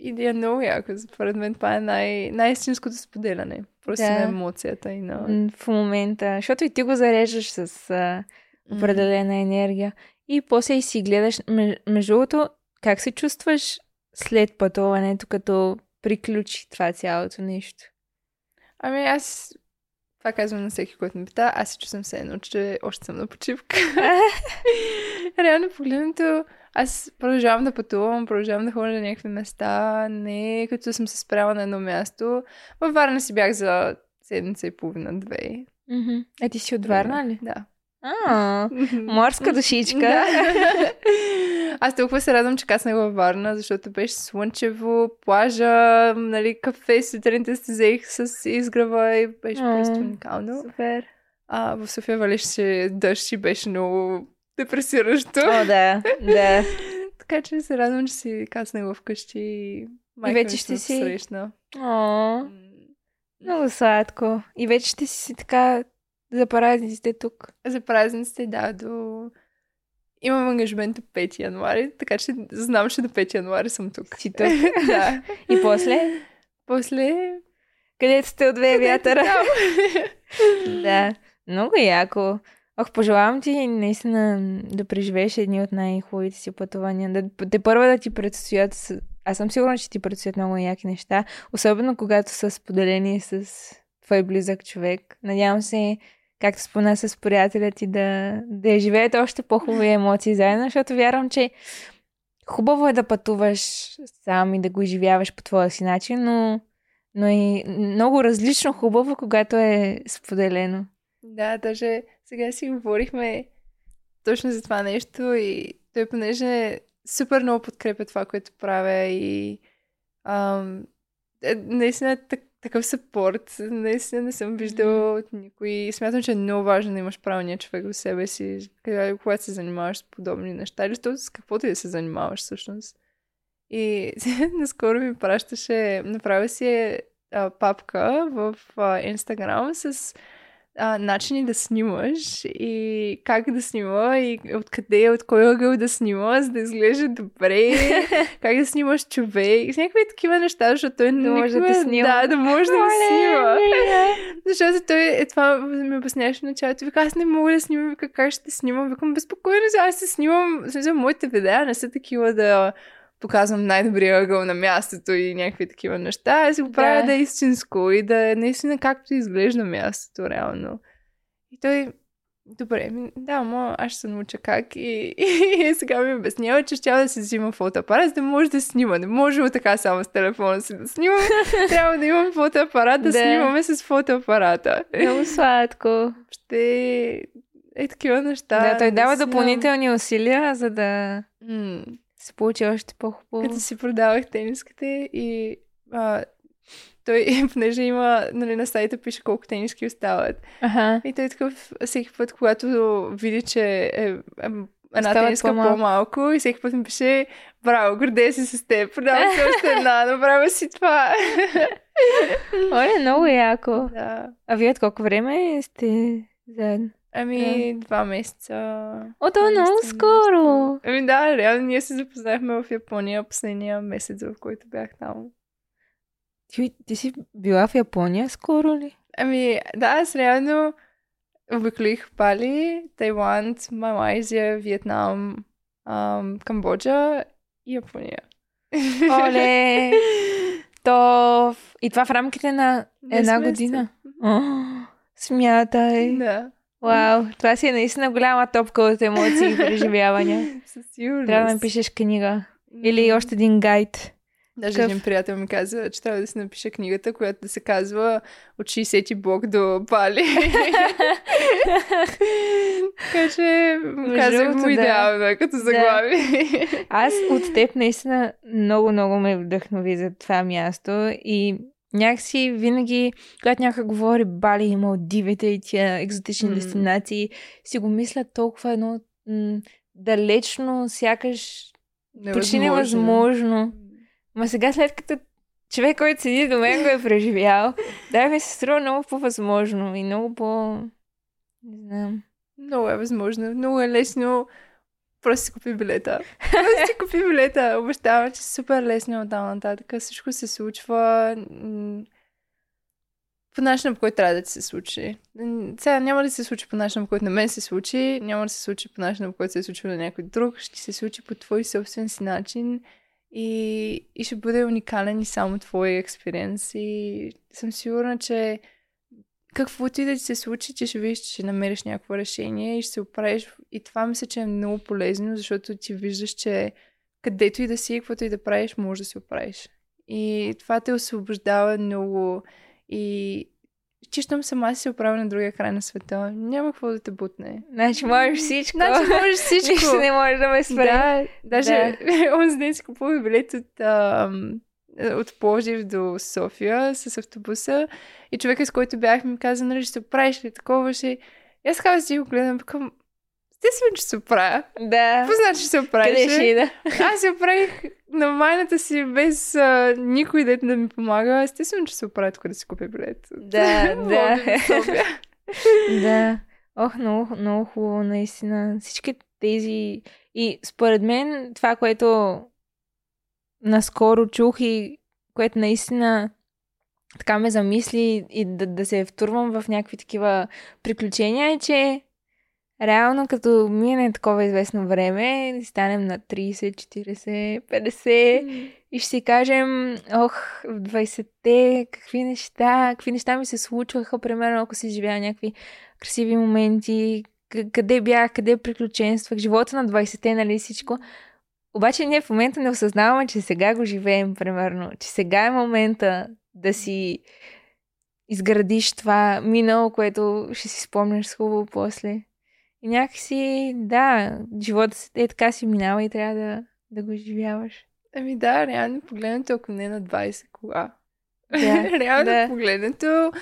и да е много яко. Според мен това е най- най-истинското споделяне. Просто Да. на емоцията и на... В момента. Защото и ти го зареждаш с а, определена енергия. И после и си гледаш. Ме- Между другото, как се чувстваш след пътуването, като приключи това цялото нещо? Ами аз това казвам на всеки, който ме пита. Аз се чувствам все едно, че още съм на почивка. Реално погледнато, аз продължавам да пътувам, продължавам да ходя на някакви места, не като съм се спряла на едно място. Във Варна си бях за седмица и половина-две. Мгм. А ти си от Варна ли? Да. А, морска душичка. Аз толкова се радвам, че каснах във Варна, защото беше слънчево, плажа, нали, кафе, сутринта се взех с изгрева и беше просто уникално. Супер. А в София валеше дъжд и беше много депресиращо. О, да, да. така че се радвам, че си каснах вкъщи и майка вече ми ще си- срещна. О, много сладко. И вече ще си така за празниците тук. За празниците, да, до... Имам ангажимент до 5 януари, така че знам, че до 5 януари съм тук. Си тук. да. И после, После... където сте от две вятъра. Да, много яко. Ох, пожелавам ти наистина да преживееш едни от най-хубавите си пътувания. Да, те първа да ти предстоят. Аз съм сигурна, че ти предстоят много яки неща. Особено когато са споделени с твой близък човек. Надявам се, както спомена с приятеля ти, да, да живеете още по-хубави емоции заедно, защото вярвам, че хубаво е да пътуваш сам и да го изживяваш по твоя си начин, но, но и много различно хубаво, когато е споделено. Да, даже сега си говорихме точно за това нещо и той понеже супер много подкрепя това, което правя и ам, е, наистина так, такъв съпорт. Наистина не съм виждала от никой. Смятам, че е много важно да имаш правилния човек в себе си, когато се занимаваш с подобни неща или с каквото и да се занимаваш всъщност. И наскоро ми пращаше, направя си а, папка в Инстаграм с а, начини да снимаш и как да снима и откъде, от кой ъгъл да снима, за да изглежда добре, как да снимаш човек, с някакви такива неща, защото той да може да те снима. Да, да може да ме снима. защото той е това ми обясняваше в началото. Вика, аз не мога да снимам, вика, как ще снимам? Викам, безпокойно, аз се снимам, смисъл, моите видеа не са такива да показвам най-добрия ъгъл на мястото и някакви такива неща. Аз си го правя да. да е истинско и да е наистина както изглежда мястото реално. И той, добре, да, ма аз ще се науча как. И, и, и сега ми обяснява, че ще да се взима фотоапарат, за да може да снима. Не може така само с телефона си да снимам. Трябва да имам фотоапарат, да, да снимаме с фотоапарата. Много сладко. Ще е такива неща. Да, той дава допълнителни усилия, за да... М- се получи още по-хубаво. Като си продавах тениските и а, той, понеже има, нали, на сайта пише колко тениски остават. Ага. И той такъв, всеки път, когато види, че е, е една Остават тениска по-малко. по-малко и всеки път ми пише, браво, гордея си с теб, продавам си още една, направя си това. Оле, много яко. да. А вие от колко време сте заедно? Ами, два месеца. О, това е много Наистина, скоро. Ами да, реално ние се запознахме в Япония последния месец, в който бях там. Ти, ти си била в Япония скоро ли? Ами, да, аз реално обиколих Бали, Тайланд, Малайзия, Виетнам, ам, Камбоджа и Япония. Оле! То... И това в рамките на една месеца. година. О, смятай. Да, Вау, това си е наистина голяма топка от емоции и преживявания. със сигурност. Трябва да напишеш книга. Или още един гайд. Даже един приятел ми каза, че трябва да си напиша книгата, която да се казва от 60-ти блок до Бали. така че казах му да. идеално като заглавие. Аз от теб наистина много, много ме вдъхнови за това място и някакси винаги, когато някой говори Бали и Малдивите и тия екзотични М. дестинации, си го мисля толкова едно м- далечно, сякаш почти невъзможно. Ма сега след като човек, който седи до мен го е преживял, да ми се струва много по-възможно и много по... Не знам. Много е възможно. Много е лесно. Просто си купи билета. Просто си купи билета. Обещавам, че е супер лесно от там нататък. Всичко се случва по начина, по който трябва да ти се случи. Сега няма да се случи по начина, по който на мен се случи, няма да се случи по начина, по който се е случило на някой друг, ще се случи по твой собствен си начин и, и ще бъде уникален и само твой експириенс. И съм сигурна, че каквото и да ти се случи, че ще видиш, че ще намериш някакво решение и ще се оправиш. И това мисля, че е много полезно, защото ти виждаш, че където и да си, каквото и да правиш, може да се оправиш. И това те освобождава много и че щом сама си се оправя на другия край на света, няма какво да те бутне. Значи можеш всичко. Значи можеш всичко. Нищо не може да ме спре. Да, даже онзи ден си купувах билет от, ам, от Пловдив до София с автобуса и човека, с който бях, ми каза, нали, ще се оправиш ли такова, ще... И аз казвам си го гледам, към... Естествено, че се оправя. Да. Какво значи, че се оправиш? Къде ще ида? Аз се оправих на майната си без а, никой дете да ми помага. Естествено, че се оправя тук да си купя билет. Да, да. да. Ох, много, много хубаво, наистина. Всички тези... И според мен това, което наскоро чух и което наистина така ме замисли и да, да се втурвам в някакви такива приключения е, че реално като мине такова известно време, станем на 30, 40, 50 и ще си кажем, ох, в 20-те, какви неща, какви неща ми се случваха, примерно ако си живея някакви красиви моменти, къде бях, къде приключенствах, живота на 20-те, нали всичко. Обаче ние в момента не осъзнаваме, че сега го живеем, примерно, че сега е момента да си изградиш това минало, което ще си спомняш с хубаво после. И някакси, да, живота е така си минава и трябва да, да го изживяваш. Ами да, реално погледнато, ако не на 20, кога? Да, реално да. погледнато,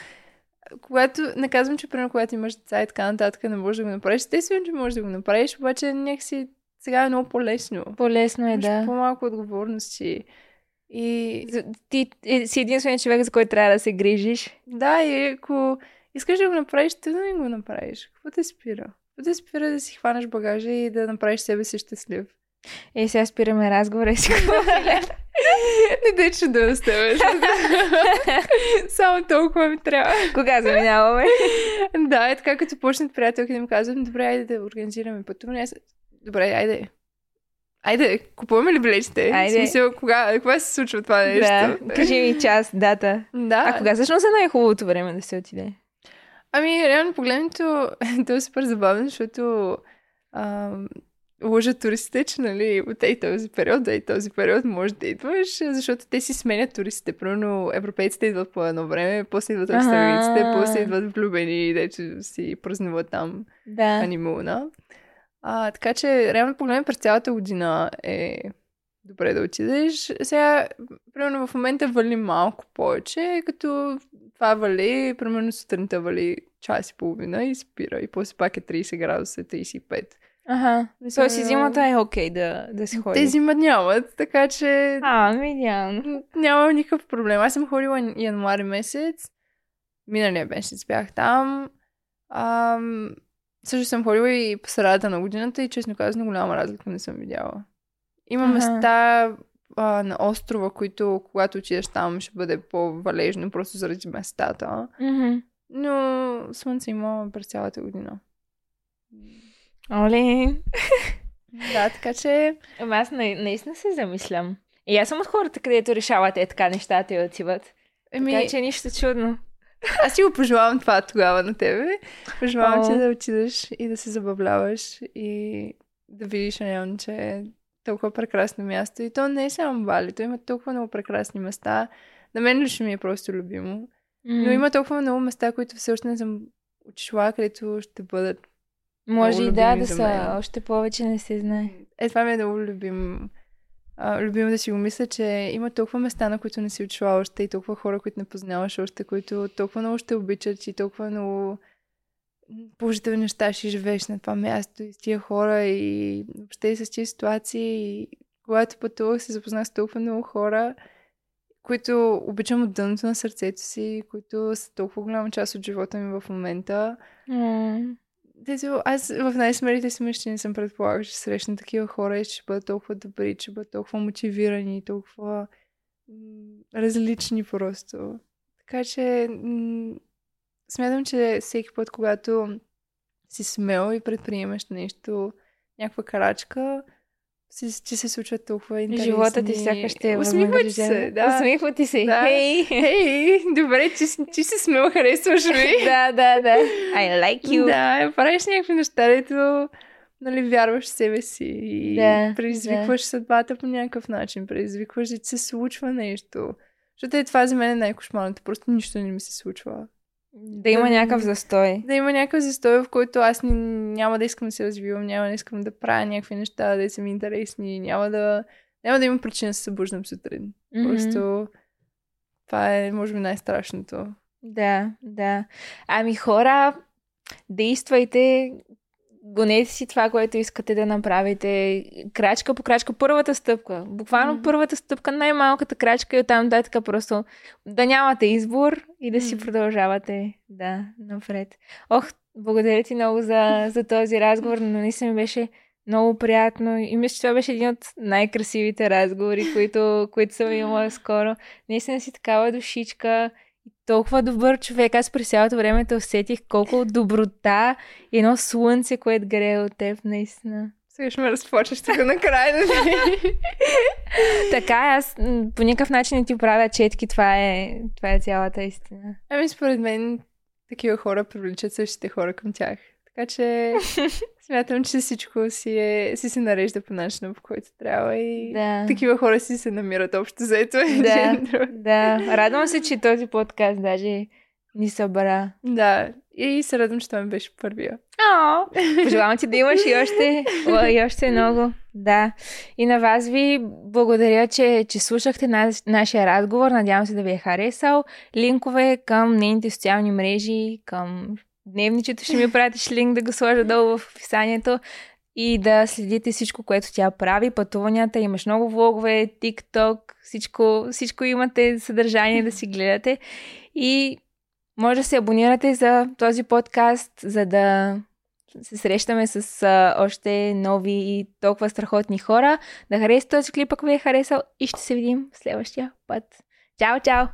когато, не казвам, че примерно когато имаш деца и така нататък, не можеш да го направиш. Естествено, че можеш да го направиш, обаче някакси сега е много по-лесно. По-лесно е, Имаш да. по-малко отговорности. И Ти е, си единственият човек, за който трябва да се грижиш. да, и ако искаш да го направиш, ти да не го направиш. Какво те спира? Какво те спира да си хванеш багажа и да направиш себе си щастлив? Е, сега спираме разговора и си Не дай, че да оставаш. Само толкова ми трябва. Кога заминаваме? да, е така, като почнат приятелки да ми казват, добре, айде да организираме пътуване. Аз... Добре, айде. Айде, купуваме ли билетите? Айде. В смисъл, кога, кога се случва това нещо? да, кажи ми час, дата. Да. А кога всъщност е най-хубавото време да се отиде? Ами, реално погледнато, то е супер забавно, защото ам, лъжат туристите, че нали, от ей този период, да и този период може да идваш, защото те си сменят туристите. Примерно европейците идват по едно време, после идват австралийците, после идват влюбени, дето си празнуват там Да. анимуна. А, така че, реално погледно през цялата година е добре да отидеш. Сега, примерно в момента вали малко повече, като това вали, примерно сутринта вали час и половина и спира. И после пак е 30 градуса, 35. Ага. Мисля, Тоест и зимата е окей да, да се ходи. Те зима нямат, така че А, видяно. няма никакъв проблем. Аз съм ходила ян- януари месец. Миналия месец бях там. Ам, също съм ходила и по средата на годината и честно казано голяма разлика не съм видяла. Има Аха. места а, на острова, които когато отидеш там ще бъде по-валежно, просто заради местата. Мгм. Но слънце има през цялата година. Оле. Да, така че... Ама аз на, наистина се замислям. И аз съм от хората, където решават е така нещата и отиват. Еми, Така че нищо чудно. Аз си го пожелавам това тогава на тебе. Пожелавам ти да отидеш и да се забавляваш и да видиш реално, че е толкова прекрасно място. И то не е само Бали, то има толкова много прекрасни места. На мен лично ми е просто любимо. Но има толкова много места, които все още не съм отишла, където ще бъдат. Може и да, да са. Още повече не се знае. Е, това ми е много любим. Любимо да си го мисля, че има толкова места, на които не си отишла още и толкова хора, които не познаваш още, които толкова много ще обичат и толкова много положителни неща ще живееш на това място и с тия хора и въобще и с тия ситуации. И когато пътувах, се запознах с толкова много хора, които обичам от дъното на сърцето си, които са толкова голяма част от живота ми в момента. М. Дето, аз в най-смелите си мечти не съм предполагала, че срещна такива хора и ще бъдат толкова добри, че бъдат толкова мотивирани, толкова различни просто. Така че смятам, че всеки път, когато си смел и предприемаш нещо, някаква карачка, си, че се случват толкова интересни... Живота ти сякаш ще е Усмихва ти се, да. Усмихва ти се. Да. Хей! Ей, добре, си- ти си смел, харесваш ми. да, да, да. I like you. Да, правиш някакви неща, дето нали, вярваш в себе си и Да, предизвикваш съдбата по някакъв начин, предизвикваш да ти се случва нещо. Защото е това за мен е най-кошмарното. Просто нищо не ми се случва. Да има Да- някакъв застой. Да има някакъв застой, в който аз ни, няма да искам да се развивам, няма да искам да правя някакви неща, да са ми интересни, няма да, няма да имам причина да се събуждам сутрин. Мгм. Просто това е, може би, най-страшното. Да, да. Ами хора, действайте, гонете си това, което искате да направите. Крачка по крачка, първата стъпка. Буквално Мгм. първата стъпка, най-малката крачка и оттам нататък просто да нямате избор и да си Мгм. продължавате да, напред. Ох, благодаря ти много за, за този разговор, но наистина ми беше много приятно и мисля, че това беше един от най-красивите разговори, които, които съм имала скоро. Наистина си такава душичка толкова добър човек. Аз през цялото време те усетих колко доброта и едно слънце, което грее от теб, наистина. Сега ще ме разплачеш тук накрая. нали? Така, аз м, по никакъв начин не ти правя четки, това е, това е цялата истина. ами според мен такива хора привличат същите хора към тях. Така че смятам, че всичко си, е, си се нарежда по начина, по който трябва и Да. такива хора си се намират общо заето. Да. Да, радвам се, че този подкаст даже ни събра. да. И се радвам, че това ми беше първия. О, пожелавам ти да имаш и още, и още много. Да. И на вас ви благодаря, че, че слушахте на, нашия разговор. Надявам се да ви е харесал. Линкове към нейните социални мрежи, към дневничето ще ми пратиш линк да го сложа долу в описанието и да следите всичко, което тя прави, пътуванията, имаш много влогове, TikTok, всичко, всичко имате съдържание да си гледате и може да се абонирате за този подкаст, за да се срещаме с а, още нови и толкова страхотни хора. Да харесате този клип, ако ви е харесал и ще се видим следващия път. Чао, чао!